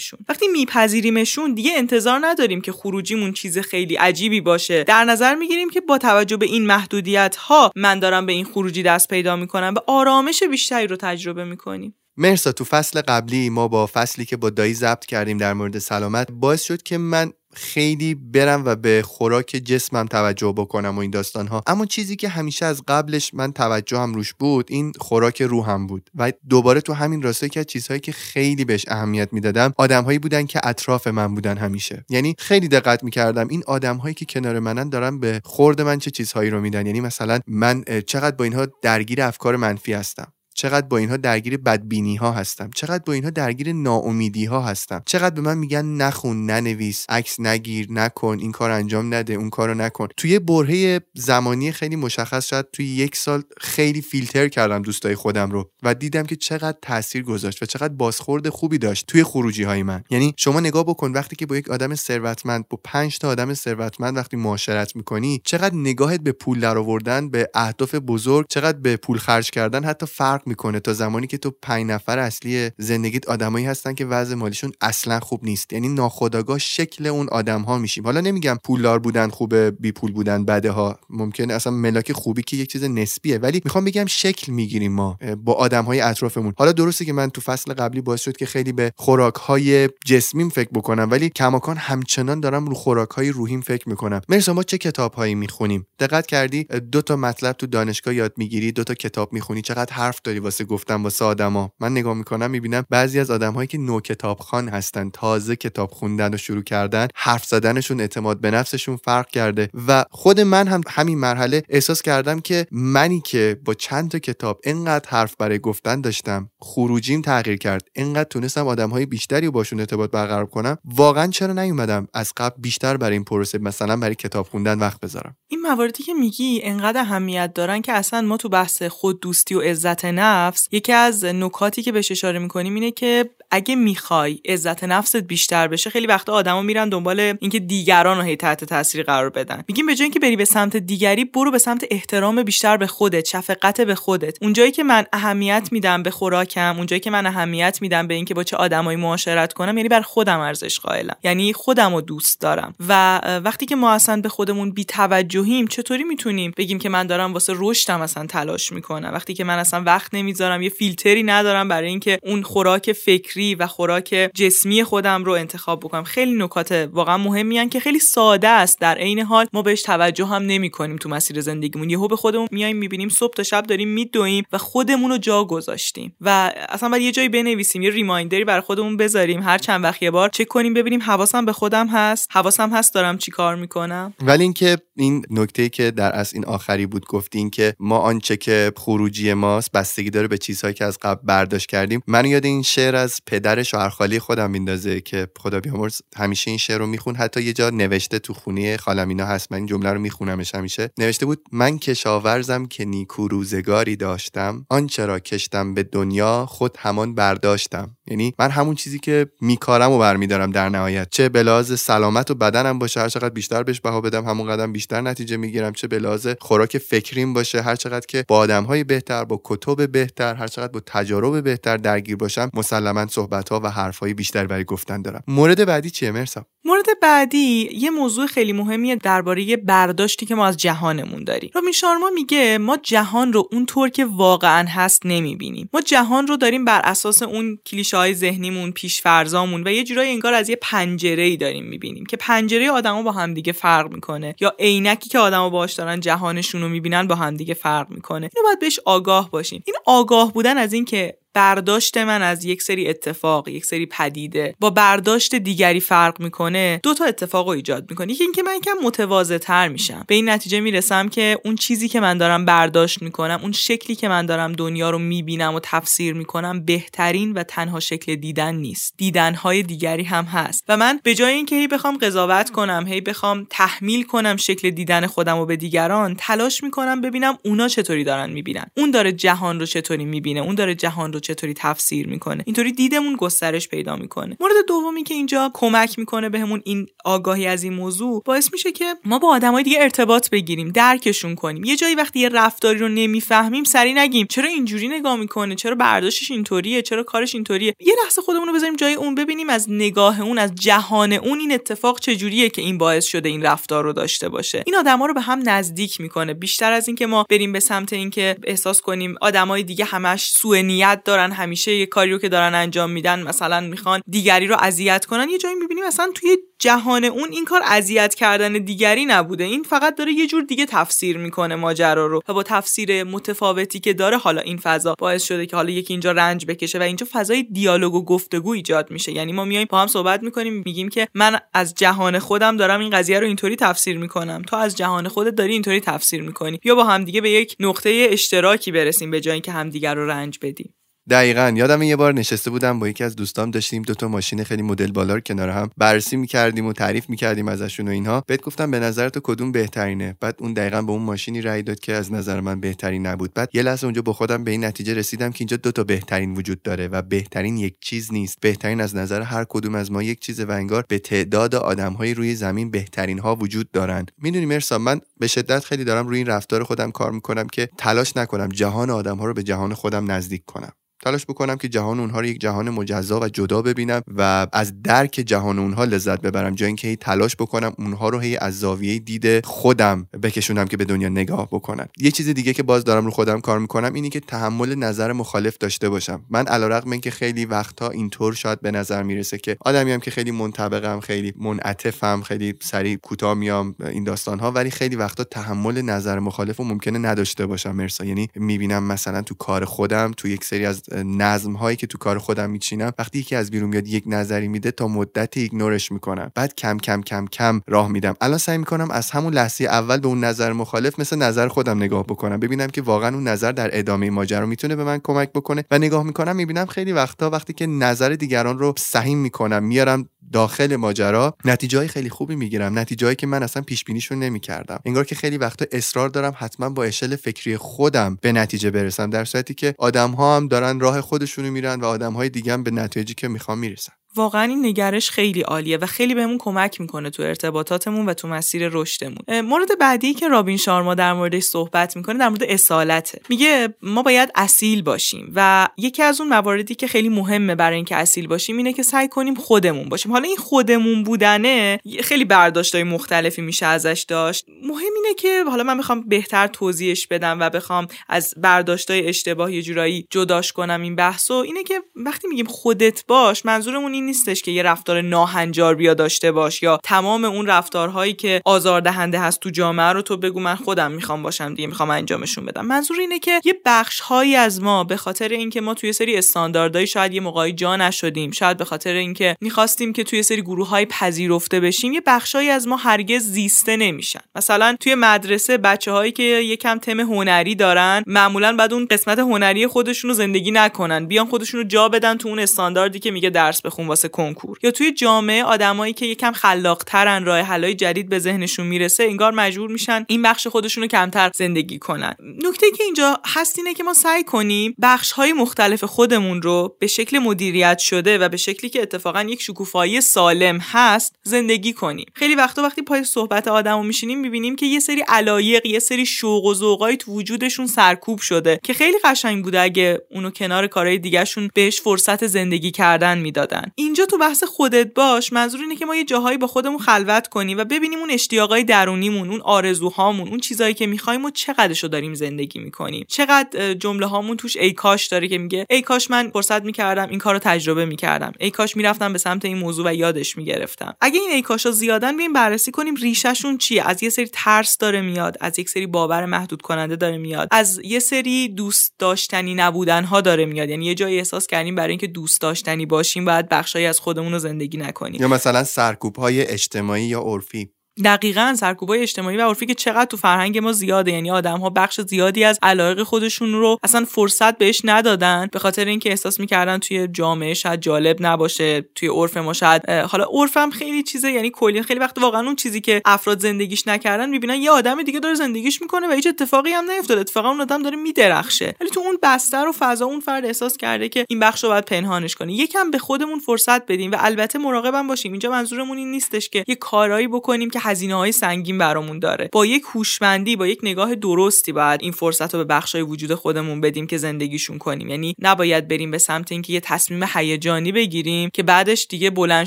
بپذیریمشون وقتی میپذیریمشون دیگه انتظار نداریم که خروجیمون چیز خیلی عجیبی باشه. در نظر می‌گیریم که با توجه به این محدودیت ها من دارم به این خروجی دست پیدا می‌کنم به آرامش بیشتری رو تجربه می‌کنیم. مرسا تو فصل قبلی ما با فصلی که با دایی ضبط کردیم در مورد سلامت باعث شد که من خیلی برم و به خوراک جسمم توجه بکنم و این داستان ها اما چیزی که همیشه از قبلش من توجه هم روش بود این خوراک روحم بود. و دوباره تو همین راسته که چیزهایی که خیلی بهش اهمیت می‌دادم آدمهایی بودن که اطراف من بودن همیشه. یعنی خیلی دقت می‌کردم این آدمهایی که کنار منن دارن به خورد من چه چیزهایی رو میدن. یعنی مثلا من چقدر با اینها درگیر افکار منفی هستم. چقدر با اینها درگیر بدبینی ها هستم. چقدر با اینها درگیر ناامیدی ها هستم. چقدر به من میگن نخون ننویس عکس نگیر نکن این کار انجام نده اون کارو نکن. توی برهه زمانی خیلی مشخص شد توی یک سال خیلی فیلتر کردم دوستای خودم رو و دیدم که چقدر تاثیر گذاشت و چقدر بازخورد خوبی داشت توی خروجی های من. یعنی شما نگاه بکن وقتی که با یک آدم ثروتمند با پنج تا آدم ثروتمند وقتی معاشرت می‌کنی چقدر نگاهت به پول درآوردن به اهداف بزرگ چقدر به پول خرج کردن حتی فرق می‌کنه تا زمانی که تو پنج نفر اصلی زندگیت آدمایی هستن که وضع مالیشون اصلا خوب نیست. یعنی ناخداگاه شکل اون آدم ها میشیم. حالا نمیگم پولدار بودن خوبه بی پول بودن بده ها ممکنه اصلا ملاک خوبی که یک چیز نسبیه. ولی می‌خوام بگم شکل می‌گیریم ما با آدم های اطرافمون. حالا درسته که من تو فصل قبلی باعث شد که خیلی به خوراک های جسمیم فکر بکنم ولی کماکان همچنان دارم رو خوراک های روحیم فکر می‌کنم. مرسا ما چه کتاب هایی می‌خونیم؟ دقت کردی؟ دو تا مطلب تو دانشگاه یاد می‌گیری دو تا کتاب می‌خونی چقدر حرف داری واسه گفتن واسه آدما. من نگاه می‌کنم می‌بینم بعضی از آدمهایی که نو کتابخوان هستن تازه کتاب خوندن و شروع کردن حرف زدنشون اعتماد به نفسشون فرق کرده و خود من هم همین مرحله احساس کردم که منی که با چند تا کتاب اینقدر حرف برای گفتن داشتم خروجیم تغییر کرد. اینقدر تونستم آدمهای بیشتری و باشون ارتباط برقرار کنم. واقعا چرا نیومدم از قبل بیشتر برای این پروسه مثلا برای کتاب خوندن وقت بذارم؟ این مواردی که میگی انقدر اهمیت دارن که اصلا ما تو بحث خود دوستی و عزت نفس یکی از نکاتی که بهش اشاره می‌کنیم اینه که اگه می‌خوای عزت نفست بیشتر بشه خیلی وقتا آدما میرن دنبال اینکه دیگران رو هی تحت تاثیر قرار بدن. میگیم به جای اینکه بری به سمت دیگری برو به سمت احترام بیشتر به خودت شفقت به خودت. اونجایی که من اهمیت میدم به خوراکم اونجایی که من اهمیت میدم به اینکه با چه آدمایی معاشرت کنم یعنی بر خودم ارزش قائلم. یعنی خودم رو دوست دارم. و وقتی که ما اصلا به خودمون بی توجهیم چطوری می‌تونیم بگیم که من دارم واسه رشدم اصلا تلاش می‌کنم؟ وقتی که من اصلا وقت نمی‌ذارم یه فیلتری ندارم برای اینکه اون خوراک فکری و خوراک جسمی خودم رو انتخاب بکنم. خیلی نکات واقعا مهمی که خیلی ساده است. در عین حال ما بهش توجه هم نمی کنیم تو مسیر زندگیمون. یهو به خودمون میایم می‌بینیم صبح تا شب داریم میدویم و خودمون رو جا گذاشتیم و اصلا باید یه جایی بنویسیم یه ریمایندری برای خودمون بذاریم. هر چند وقت یه بار چک کنیم ببینیم حواسم به خودم هست. حواسم هست دارم چی کار می‌کنم. ولی اینکه این نکته که در اصل این آخری بود گفتین که ما آنچه که خروجی ماست بستگی داره به چیزهایی که از قبل برداشت کردیم. من یاد این شعر از پدر شوهرخالی خودم میندازه که خدا بیامرز همیشه این شعر رو میخون. حتی یه جا نوشته تو خونه خالمینا هست. من این جمله رو میخونمش همیشه. نوشته بود من کشاورزم که نیکو روزگاری داشتم آنچه را کشتم به دنیا خود همان برداشتم. یعنی من همون چیزی که میکارم و برمیدارم در نهایت. چه به لحاظ سلامت و بدنم باشه هر چقدر بیشتر بهش بها بدم همون قدم بیشتر نتیجه می‌گیرم. چه به لحاظ خوراک فکریم باشه هر چقدر که با آدمهای بهتر با کتب بهتر هر چقدر با تجارب بهتر درگیر باشم مسلما صحبت ها و حرفهای بیشتر برای گفتن دارم. مورد بعدی چیه مرسا؟ مورد بعدی یه موضوع خیلی مهمیه درباره برداشتی که ما از جهانمون داریم. رامین شارما میگه ما جهان رو اونطور که واقعا هست نمی‌بینیم. ما جهان رو داریم بر اساس اون کلیشه های ذهنیمون پیشفرزامون و یه جورایی انگار از یه پنجره ای داریم می‌بینیم که پنجره آدما با همدیگه فرق می‌کنه یا عینکی که آدما باهاش دارن جهانشون رو می‌بینن با همدیگه فرق می‌کنه. اینو باید بهش آگاه باشیم. این آگاه بودن از اینکه برداشت من از یک سری اتفاق یک سری پدیده با برداشت دیگری فرق می‌کنه دو تا اتفاق رو ایجاد می‌کنه. یکی اینکه من کم متواضع تر میشم. به این نتیجه می‌رسم که اون چیزی که من دارم برداشت می‌کنم اون شکلی که من دارم دنیا رو می‌بینم و تفسیر می‌کنم بهترین و تنها شکل دیدن نیست. دیدنهای دیگری هم هست. و من به جای اینکه هی بخوام قضاوت کنم هی بخوام تحمیل کنم شکل دیدن خودم و به دیگران تلاش می‌کنم ببینم اونا چطوری دارن می‌بینن. اون داره جهان رو چطوری می‌بینه؟ اون داره جهان رو چطوری تفسیر می‌کنه. اینطوری دیدمون گسترش پیدا می‌کنه. مورد دومی که اینجا کمک می‌کنه بهمون این آگاهی از این موضوع باعث میشه که ما با آدمای دیگه ارتباط بگیریم درکشون کنیم. یه جایی وقتی یه رفتاری رو نمی‌فهمیم سری نگیم. چرا اینجوری نگاه می‌کنه؟ چرا برداشتش اینطوریه؟ چرا کارش اینطوریه؟ یه لحظه خودمون رو بذاریم جای اون ببینیم از نگاه اون از جهان اون این اتفاق چجوریه که این باعث شده این رفتار رو داشته باشه. این آدما رو به هم نزدیک می‌کنه. بیشتر از اینکه ما بریم به سمت اینکه احساس کنیم آدمای دیگه همش سوء نیت دارن همیشه یه کاری رو که دارن انجام میدن مثلا می‌خوان دیگری رو اذیت کنن. یه جایی می‌بینیم مثلا توی جهان اون این کار اذیت کردن دیگری نبوده. این فقط داره یه جور دیگه تفسیر می‌کنه ماجرا رو و با تفسیر متفاوتی که داره حالا این فضا باعث شده که حالا یکی اینجا رنج بکشه و اینجا فضای دیالوگ و گفتگو ایجاد میشه. یعنی ما میایم با هم صحبت می‌کنیم میگیم که من از جهان خودم دارم این قضیه رو اینطوری تفسیر می‌کنم. تو از جهان خودت داری اینطوری تفسیر می‌کنی. یا با همدیگه به یک نقطه اشتراکی برسیم به جای اینکه همدیگه رو رنج بدیم. دقیقا. یادم یه بار نشسته بودم با یکی از دوستام داشتیم دوتا ماشین خیلی مدل بالا رو کنار هم بررسی می‌کردیم و تعریف می‌کردیم ازشون و اینها. بهت گفتم به نظر تو کدوم بهترینه؟ بعد اون دقیقا به اون ماشینی رأی داد که از نظر من بهترین نبود. بعد یه لحظه اونجا با خودم به این نتیجه رسیدم که اینجا دوتا بهترین وجود داره و بهترین یک چیز نیست. بهترین از نظر هر کدوم از ما یک چیز و انگار به تعداد آدمهای روی زمین بهترین ها وجود دارند می‌دونی مرسا من به شدت خیلی دارم روی این رفتار خودم کار می‌کنم که تلاش نکنم جهان آدم ها رو به جهان خودم نزدیک کنم. تلاش بکنم که جهان اونها رو یک جهان مجزا و جدا ببینم و از درک جهان اونها لذت ببرم جای اینکه تلاش بکنم اونها رو هی از زاویه دید خودم بکشونم که به دنیا نگاه بکنم یه چیز دیگه که باز دارم رو خودم کار می‌کنم اینی که تحمل نظر مخالف داشته باشم. من علیرغم اینکه خیلی وقتها اینطور شاید به نظر می‌رسه که آدمی که خیلی منطبقم خیلی منعطفم خیلی سریع کوتاه میام این داستان ها ولی خیلی وقتا تحمل نظر مخالف رو ممکنه نداشته باشم. مرسا یعنی می‌بینم مثلا تو کار خودم تو یک سری از نظم هایی که تو کار خودم میچینم وقتی یکی از بیرون میاد یک نظری میده تا مدت ایگنورش می‌کنم. بعد کم کم کم کم راه میدم. الان سعی می‌کنم از همون لحظه اول به اون نظر مخالف مثل نظر خودم نگاه بکنم. ببینم که واقعا اون نظر در ادامه ماجرا می‌تونه به من کمک بکنه. و نگاه می‌کنم می‌بینم خیلی وقتا وقتی که نظر دیگران رو سهیم می‌کنم میارم داخل ماجرا نتیجه خیلی خوبی می‌گیرم. نتیجه که من اصلا پیش بینیشون نمی‌کردم. انگار که خیلی وقتا اصرار دارم حتما با اشل فکری خودم به نتیجه برسم در صورتی که آدم ها هم دارن راه خودشونو میرن و آدم های دیگه هم به نتایجی که می‌خوام می‌رسن. واقعا این نگرش خیلی عالیه و خیلی بهمون کمک می‌کنه تو ارتباطاتمون و تو مسیر رشدمون. مورد بعدی که رابین شارما در موردش صحبت می‌کنه در مورد اصالته. میگه ما باید اصیل باشیم و یکی از اون مواردی که خیلی مهمه برای اینکه اصیل باشیم اینه که سعی کنیم خودمون باشیم. حالا این خودمون بودنه خیلی برداشتای مختلفی میشه ازش داشت. مهم اینه که حالا من می‌خوام بهتر توضیحش بدم و بخوام از برداشتای اشتباه یه جورایی جداش کنم این بحثو اینه که وقتی میگیم خودت باش منظورمون این نیستش که یه رفتار ناهنجار بیا داشته باش یا تمام اون رفتارهایی که آزاردهنده هست تو جامعه رو تو بگو من خودم می‌خوام باشم دیگه می‌خوام انجامشون بدم. منظور اینه که یه بخش هایی از ما به خاطر اینکه ما توی سری استانداردهای شاید یه موقعی جا نشدیم شاید به خاطر اینکه می‌خواستیم که توی سری گروه های پذیرفته بشیم یه بخشهایی از ما هرگز زیسته نمیشن. مثلا توی مدرسه بچه هایی که یکم تم هنری دارن معمولا بعد اون قسمت هنری خودشون رو زندگی نکنن بیان خودشون رو جا بدن تو اون استانداردی که میگه درس بخون واسه کنکور. یا توی جامعه آدمایی که یکم خلاقترن راه حلای جدید به ذهنشون می‌رسه انگار مجبور میشن این بخش خودشون رو کمتر زندگی کنن. نکته که اینجا هست اینه که ما سعی کنیم بخش های مختلف خودمون رو به شکل مدیریت شده و به شکلی که اتفاقا یک شکوفایی سالم هست زندگی کنیم. خیلی وقتا وقتی پای صحبت آدمو میشینیم می‌بینیم که یه سری علایق یه سری شوق و ذوقای تو وجودشون سرکوب شده که خیلی قشنگ بوده اگه اونو کنار کارهای دیگهشون بهش فرصت زندگی کردن می‌دادن. اینجا تو بحث خودت باش منظور اینه که ما یه جاهایی با خودمون خلوت کنیم و ببینیم اون اشتیاقای درونیمون اون آرزوهامون اون چیزایی که می‌خوایم و چقدرشو داریم زندگی می‌کنیم. چقدر جمله هامون توش ای کاش داره که میگه ای کاش من فرصت می‌کردم این کارو تجربه می‌کردم. ای کاش می‌رفتم به سمت این موضوع و یادش می‌گرفتم. اگه این ای کاشا زیادن بیایم بررسی کنیم ریشهشون چیه؟ از یه سری ترس داره میاد از یک سری باور محدود کننده داره میاد از یه سری دوست داشتنی نبودن ها داره میاد. یعنی یه جایی احساس کردیم برای اینکه دوست داشتنی باشیم باید بخشایی از خودمون رو زندگی نکنیم. یا مثلا سرکوب های اجتماعی یا عرفی. دقیقا سرکوبای اجتماعی و عرفی که چقدر تو فرهنگ ما زیاده. یعنی آدم ها بخش زیادی از علایق خودشون رو اصلا فرصت بهش ندادن به خاطر اینکه احساس می‌کردن توی جامعه شاید جالب نباشه توی عرف ما شاید حالا عرفم خیلی چیزه یعنی کلی خیلی وقت واقعا اون چیزی که افراد زندگیش نکردن می‌بینن یه آدم دیگه داره زندگیش می‌کنه و هیچ اتفاقی هم نیفتاده. اتفاقا اون آدم داره میدرخشه. ولی تو اون بستر و فضا اون فرد احساس کرده که این بخش رو باید پنهانش کنه. یکم به خودمون فرصت بدیم و البته مراقبم باشیم. اینجا منظورمون این نیستش که یه کارایی بکنیم هزینه های سنگین برامون داره. با یک هوشمندی با یک نگاه درستی باید این فرصت رو به بخشای وجود خودمون بدیم که زندگیشون کنیم. یعنی نباید بریم به سمت اینکه یه تصمیم هیجانی بگیریم که بعدش دیگه بلند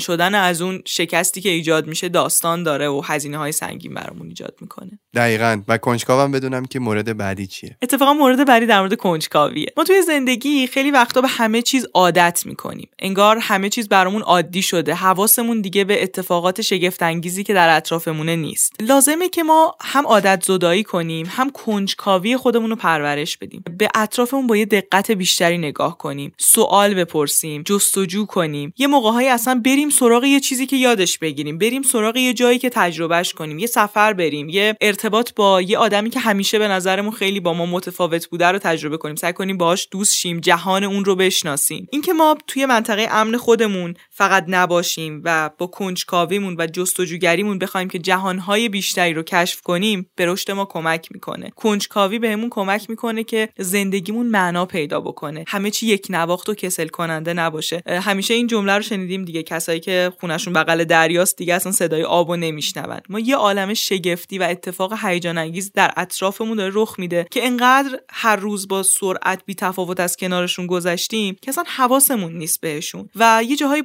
شدن از اون شکستی که ایجاد میشه داستان داره و هزینه های سنگین برامون ایجاد می‌کنه. دقیقا. و کنجکاوم بدونم که مورد بعدی چیه. اتفاقا مورد بعدی در مورد کنجکاویه. ما توی زندگی خیلی وقتا به همه چیز عادت می‌کنیم. انگار همه چیز برامون عادی شده. حواسمون دیگه به اتفاقات شگفت انگیزی که در اطرافمونه نیست. لازمه که ما هم عادت زدایی کنیم هم کنجکاوی خودمون رو پرورش بدیم. به اطرافمون با یه دقت بیشتری نگاه کنیم. سوال بپرسیم جستجو کنیم. یه موقعهایی اصلا بریم سراغ یه چیزی که یادش بگیریم. بریم سراغ یه جایی که تجربهش کنیم. یه سفر بریم یه ارتباط با یه آدمی که همیشه به نظرمون خیلی با ما متفاوت بوده رو تجربه کنیم. سعی کنیم باهاش دوست شیم جهان اون رو بشناسیم. اینکه ما توی منطقه امن خودمون فقط نباشیم و با کنجکاویمون و جستجوگریمون بخوایم که جهانهای بیشتری رو کشف کنیم به رشد ما کمک می‌کنه. کنجکاوی بهمون کمک می‌کنه که زندگیمون معنا پیدا بکنه. همه چی یک نواخت و کسل کننده نباشه همیشه این جمله رو شنیدیم دیگه. کسایی که خونشون بغل دریاست دیگه اصلا صدای آبو نمیشنون. ما یه عالم شگفتی و اتفاق هیجان انگیز در اطرافمون داره رخ میده که انقدر هر روز با سرعت بی تفاوت از کنارشون گذشتیم که اصلا حواسمون نیست بهشون. و یه جاهایی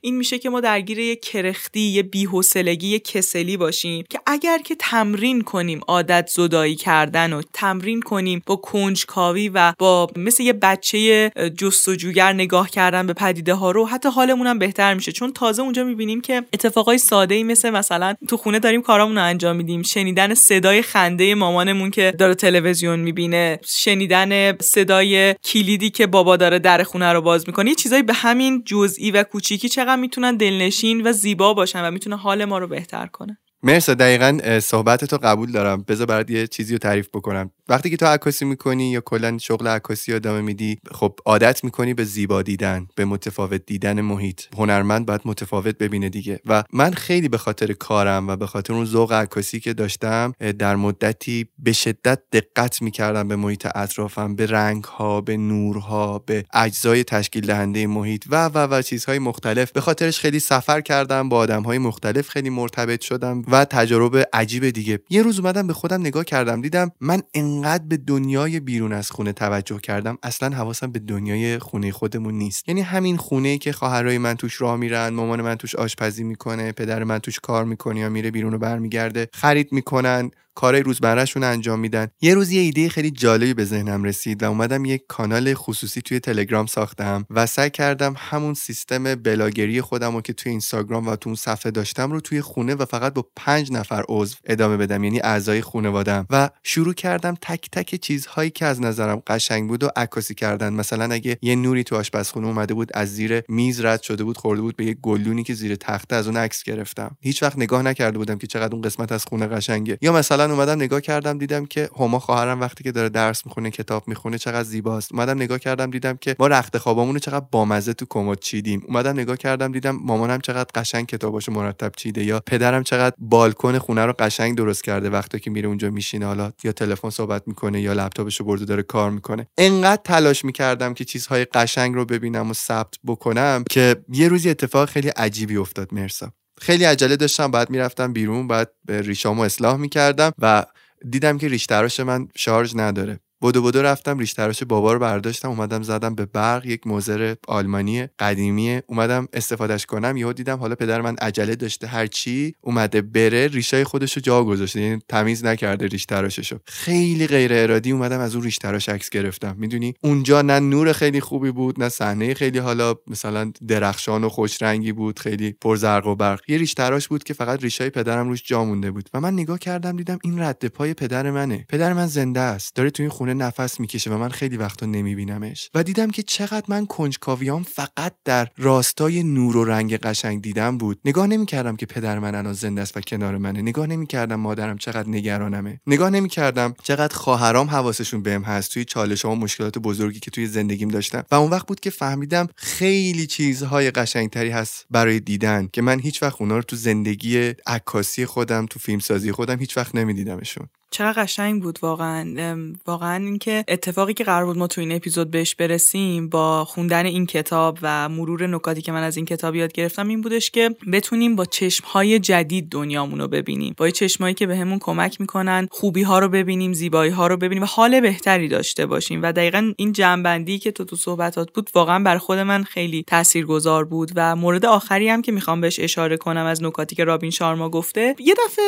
این میشه که ما درگیر یه کرختی یه بی‌حوصلگی یه کسلی باشیم که اگر که تمرین کنیم عادت زدایی کردن و تمرین کنیم با کنجکاوی و با مثل یه بچه جستجوگر نگاه کردن به پدیده ها رو حتی حالمون هم بهتر میشه. چون تازه اونجا می‌بینیم که اتفاقای ساده ای مثل مثلا تو خونه داریم کارامون رو انجام میدیم. شنیدن صدای خنده مامانمون که داره تلویزیون می‌بینه شنیدن صدای کلیدی که بابا داره در خونه رو باز می‌کنه. یه چیزایی به همین جزئی و کوچیکی چقدر می‌تونن دلنشین و زیبا باشن و می‌تونه حال ما رو بهتر کنه. مرسا دقیقا صحبت تو قبول دارم. بذار برات یه چیزی رو تعریف بکنم. وقتی که تو عکاسی می‌کنی یا کلا شغل عکاسی ادامه میدی خب عادت می‌کنی به زیبا دیدن به متفاوت دیدن محیط. هنرمند باید متفاوت ببینه دیگه. و من خیلی به خاطر کارم و به خاطر اون ذوق عکاسی که داشتم در مدتی به شدت دقت می‌کردم به محیط اطرافم به رنگ ها به نورها به اجزای تشکیل دهنده محیط و و و چیزهای مختلف. به خاطرش خیلی سفر کردم با آدم های مختلف خیلی مرتبط شدم و تجربه عجیب دیگه. یه روز اومدم به خودم نگاه کردم دیدم من انقدر به دنیای بیرون از خونه توجه کردم اصلا حواسم به دنیای خونه خودمون نیست. یعنی همین خونه که خواهرای من توش راه میرن مامان من توش آشپزی می‌کنه پدر من توش کار می‌کنه یا میره بیرون و برمیگرده خرید می‌کنن. کارهای روزمرهشون انجام میدن. یه روز یه ایده خیلی جالبی به ذهنم رسید و اومدم یک کانال خصوصی توی تلگرام ساختم و سعی کردم همون سیستم بلاگری خودم رو که توی اینستاگرام و تو اون صفحه داشتم رو توی خونه و فقط با پنج نفر عضو ادامه بدم یعنی اعضای خانوادم و شروع کردم تک تک چیزهایی که از نظرم قشنگ بود و عکاسی کردن. مثلا اگه یه نوری تو آشپزخونه اومده بود از زیر میز رد شده بود خورده بود به یه گلدونی که زیر تخته از اون عکس گرفتم. هیچ وقت نگاه نکرده بودم که چقدر اون قسمت از خونه قشنگه. یا مثلا اومدم نگاه کردم دیدم که هما خواهرم وقتی که داره درس می‌خونه کتاب می‌خونه چقدر زیباست. اومدم نگاه کردم دیدم که ما رخت خوابمون چقدر بامزه تو کمد چیدیم. اومدم نگاه کردم دیدم مامانم چقدر قشنگ کتاباشو مرتب چیده یا پدرم چقدر بالکن خونه رو قشنگ درست کرده وقتی که میره اونجا میشینه حالا یا تلفن صحبت می‌کنه یا لپتاپشو برده داره کار می‌کنه. انقدر تلاش می‌کردم که چیزهای قشنگ رو ببینم و ثبت بکنم که یه روزی اتفاق خیلی عجیبی افتاد مرسا. خیلی عجله داشتم بعد می‌رفتم بیرون بعد ریشامو اصلاح می‌کردم و دیدم که ریش تراش من شارژ نداره. بدو بدو رفتم ریش تراش بابا رو برداشتم اومدم زدم به برق یک موزر آلمانی قدیمی. اومدم استفادهش کنم یهو دیدم حالا پدر من عجله داشته هر چی اومده بره ریشای خودش رو جا گذاشته یعنی تمیز نکرده ریش تراششو خیلی غیر ارادی اومدم از اون ریش تراش عکس گرفتم. می‌دونی؟ اونجا نه نور خیلی خوبی بود نه صحنه خیلی حالا مثلا درخشان و خوش رنگی بود خیلی پرزرق و برق. یه ریش تراش بود که فقط ریشای پدرم روش جا مونده بود. و من نگاه کردم دیدم این رد پای پدر منه. پدر من زنده است. داره تو این خونه نفس می‌کشه و من خیلی وقتا نمیبینمش. و دیدم که چقدر من کنجکاویام فقط در راستای نور و رنگ قشنگ دیدم بود. نگاه نمی‌کردم که پدر من الان زنده است و کنار منه. نگاه نمی‌کردم مادرم چقدر نگرانمه. نگاه نمی‌کردم چقدر خواهرام حواسشون بهم هست توی چالش و مشکلات بزرگی که توی زندگیم داشتم. و اون وقت بود که فهمیدم خیلی چیزهای قشنگتری هست برای دیدن که من هیچ وقت اونا رو تو زندگی عکاسی خودم تو فیلمسازی خودم هیچ وقت نمیدیدمشون. چقدر قشنگ بود واقعا. واقعا اینکه اتفاقی که قرار بود ما تو این اپیزود بهش برسیم با خوندن این کتاب و مرور نکاتی که من از این کتاب یاد گرفتم این بودش که بتونیم با چشمهای جدید دنیامون رو ببینیم. با چشمهایی که بهمون به کمک می‌کنن خوبی ها رو ببینیم زیبایی ها رو ببینیم و حال بهتری داشته باشیم. و دقیقا این جنبندی که تو تو صحبتات بود واقعا بر خود من خیلی تاثیرگذار بود. و مورد آخری هم که می‌خوام بهش اشاره کنم از نکاتی که رابین شارما گفته یه دفعه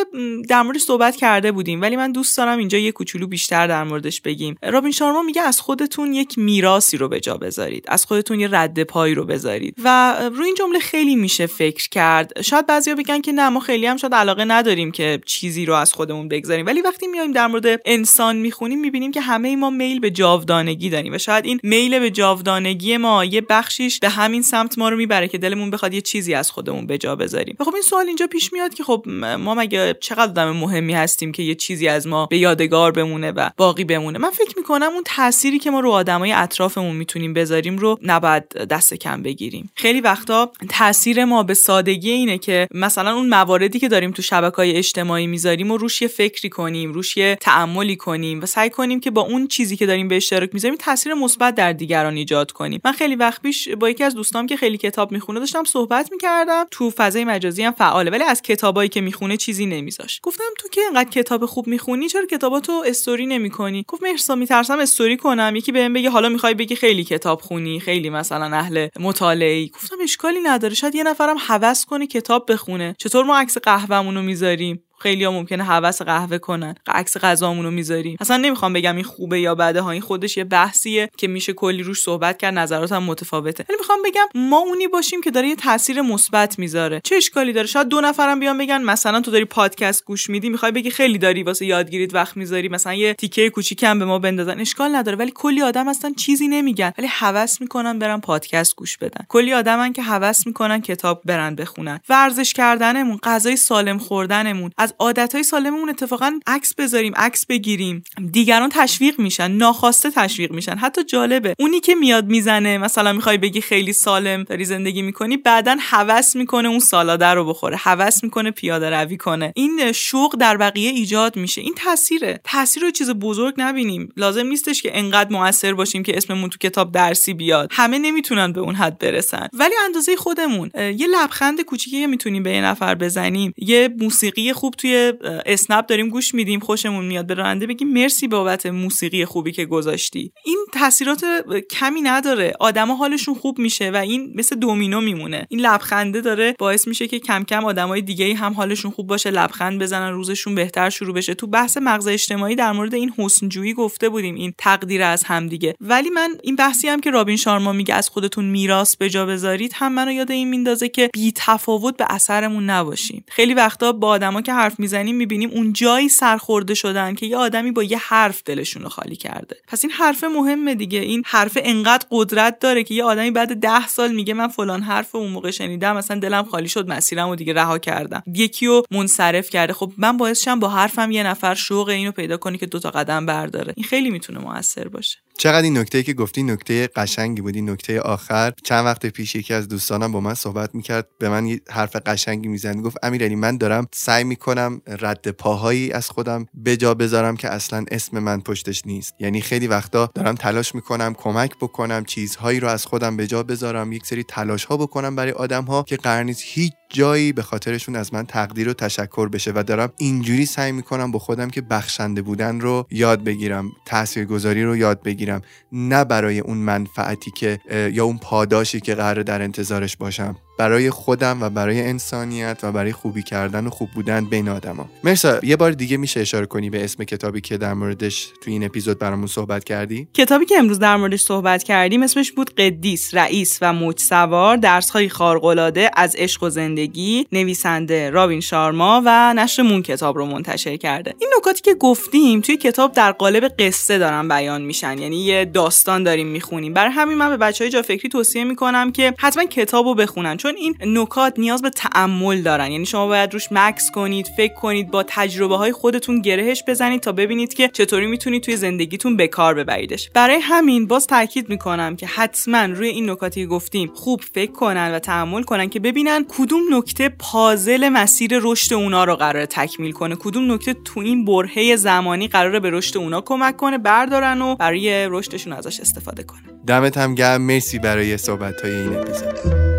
در مورد صحبت کرده بودیم ولی من دوست دارم اینجا یه کوچولو بیشتر در موردش بگیم. رابین شارما میگه از خودتون یک میراسی رو به جا بذارید. از خودتون یه رد پایی رو بذارید. و روی این جمله خیلی میشه فکر کرد. شاید بعضیا بگن که نه ما خیلی هم شاید علاقه نداریم که چیزی رو از خودمون بگذاریم. ولی وقتی میایم در مورد انسان می‌خونیم می‌بینیم که همه ما میل به جاودانگی داریم و شاید این میل به جاودانگی ما یه بخشیش به همین سمت ما رو می‌بره که دلمون بخواد یه چیزی از خودمون به جا بذاریم. خب این سوال اینجا پیش میاد که خب ما مگه چقدر آدم مهمی هستیم که یه چیزی ما به یادگار بمونه و باقی بمونه. من فکر می‌کنم اون تأثیری که ما رو آدمای اطرافمون می‌تونیم بذاریم رو نباید دست کم بگیریم. خیلی وقتا تاثیر ما به سادگی اینه که مثلا اون مواردی که داریم تو شبکه‌های اجتماعی می‌ذاریم و روش یه فکری کنیم روش یه تعملی کنیم و سعی کنیم که با اون چیزی که داریم به اشتراک می‌ذاریم تاثیر مثبت در دیگران ایجاد کنیم. من خیلی وقت پیش با یکی از دوستام که خیلی کتاب می‌خونه داشتم صحبت می‌کردم. تو فضای مجازی هم فعاله ولی از کتابایی که می‌خونه چیزی نمیذاش. گفتم تو که اینقدر کتاب خوب می‌خونی؟ چرا کتاباتو استوری نمی‌کنی؟ گفت مرسا میترسم استوری کنم. یکی بهم بگه حالا می‌خوای بگی خیلی کتاب خونی خیلی مثلا اهل مطالعه گفتم اشکالی نداره. شاید یه نفرم هوس کنه کتاب بخونه. چطور ما عکس قهوهمون رو می‌ذاریم؟ خیلی ها ممکنه حوس قهوه کنن. عکس غذامون رو می‌ذاریم. اصلا نمی‌خوام بگم این خوبه یا بده ها. این خودش یه بحثیه که میشه کلی روش صحبت کرد. نظراتم متفاوته. ولی می‌خوام بگم ما اونی باشیم که داره یه تاثیر مثبت می‌ذاره. چه اشکالی داره؟ شاید دو نفرم بیان بگن مثلا تو داری پادکست گوش میدی می‌خوای بگی خیلی داری واسه یادگیریت وقت می‌ذاری. مثلا یه تیکه کوچیکم به ما بندازن. اشکال نداره. ولی کلی آدم هستن چیزی نمیگن. ولی هوس می‌کنن برن پادکست گوش بدن. کلی آدمن که هوس می‌کنن کتاب برن بخونن. ورزش کردنمون غذای سالم خوردنمون از عادتهای سالممون اتفاقا عکس بذاریم عکس بگیریم. دیگران تشویق میشن ناخواسته تشویق میشن. حتی جالبه اونی که میاد می‌زنه مثلا می‌خوای بگی خیلی سالم داری زندگی می‌کنی بعدا هوس می‌کنه اون سالاده رو بخوره هوس می‌کنه پیاده روی کنه. این شوق در بقیه ایجاد میشه. این تاثیره. تاثیر رو چیز بزرگ نبینیم. لازم نیستش که انقدر موثر باشیم که اسممون تو کتاب درسی بیاد. همه نمی‌تونن به اون حد برسن. ولی اندازه خودمون یه لبخند کوچیکی می‌تونیم به یه نفر بزنیم. یه موسیقی خوب توی اسنپ داریم گوش میدیم خوشمون میاد به راننده بگیم مرسی بابت موسیقی خوبی که گذاشتی. این تاثیرات کمی نداره. آدما حالشون خوب میشه و این مثل دومینو میمونه. این لبخنده داره باعث میشه که کم کم آدمای دیگه هم حالشون خوب باشه لبخند بزنن روزشون بهتر شروع بشه. تو بحث مغز اجتماعی در مورد این حسنجویی گفته بودیم این تقدیر از همدیگه ولی من این بحثی هم که رابین شارما میگه از خودتون میراث به جا بذارید هم منو یاد این میندازه که بی تفاوت به اثرمون نباشیم. خیلی وقتا با آدما که حرف می‌زنیم می‌بینیم اون جایی سرخورده شدن که یه آدمی با یه حرف دلشون رو خالی کرده. پس این حرف مهمه دیگه. این حرف انقدر قدرت داره که یه آدمی بعد ده سال میگه من فلان حرف اون موقع شنیدم مثلا دلم خالی شد مسیرم و دیگه رها کردم. یکی رو منصرف کرده. خب من باعث شم با حرفم یه نفر شوق اینو پیدا کنی که دوتا قدم برداره. این خیلی می‌تونه موثر باشه. چقدر این نکته که گفتی نکته قشنگی بود این نکته آخر. چند وقت پیش یکی از دوستانم با من صحبت می‌کرد به من یه حرف قشنگی می‌زنی گفت امیرعلی من دارم سعی می‌کنم رد پاهایی از خودم به جا بذارم که اصلا اسم من پشتش نیست. یعنی خیلی وقتا دارم تلاش می‌کنم کمک بکنم چیزهایی رو از خودم به جا بذارم یک سری تلاش ها بکنم برای آدم ها که قرار نیست هیچ جایی به خاطرشون از من تقدیر و تشکر بشه و دارم اینجوری سعی می‌کنم با خودم که بخشنده بودن رو یاد بگیرم تاثیرگذاری رو یاد بگیرم نه برای اون منفعتی که یا اون پاداشی که قرار در انتظارش باشم. برای خودم و برای انسانیت و برای خوبی کردن و خوب بودن بین آدما. مرسا یه بار دیگه میشه اشاره کنی به اسم کتابی که در موردش تو این اپیزود برامون صحبت کردی؟ کتابی که امروز در موردش صحبت کردیم اسمش بود قدیس رئیس و موج سوار درسهای خارق‌العاده از عشق و زندگی نویسنده رابین شارما و نشر مون کتاب رو منتشر کرده. این نکاتی که گفتیم توی کتاب در قالب قصه دارن بیان میشن یعنی یه داستان داریم می‌خونیم. برای همین من به بچه های جا فکری توصیه می‌کنم که حتما کتاب رو بخونن چون این نکات نیاز به تعمل دارن. یعنی شما باید روش مکس کنید فکر کنید با تجربه های خودتون گرهش بزنید تا ببینید که چطوری می‌تونید توی زندگیتون به کار ببریدش. برای همین باز تاکید می‌کنم که حتما روی این نکاتی گفتیم خوب فکر کنن و تحمل کنن که ببینن کدوم نکته پازل مسیر رشد اونا رو قرار تکمیل کنه. کدوم نکته تو این برهه زمانی قراره به رشد اونا کمک کنه بردارن و برای رشدشون ازش استفاده کنن دمت هم گرم. مرسی برای صحبت های این اپیزود.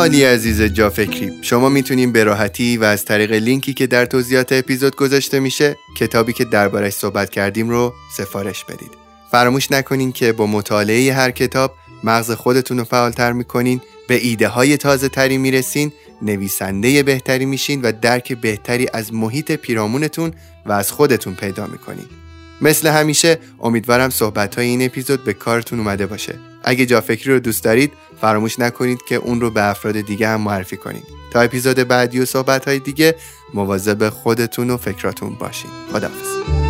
اهالی عزیز جا فکری شما می‌تونیم به راحتی و از طریق لینکی که در توضیحات اپیزود گذاشته میشه کتابی که دربارش صحبت کردیم رو سفارش بدید. فراموش نکنین که با مطالعه هر کتاب مغز خودتون رو فعالتر می‌کنین به ایده های تازه تری می‌رسین نویسنده بهتری میشین و درک بهتری از محیط پیرامونتون و از خودتون پیدا می‌کنین. مثل همیشه امیدوارم صحبت های این اپیزود به کارتون اومده باشه. اگه جا فکری رو دوست دارید فراموش نکنید که اون رو به افراد دیگه هم معرفی کنید. تا اپیزود بعدی و صحبت های دیگه مواظب خودتون و فکراتون باشین. خداحافظ.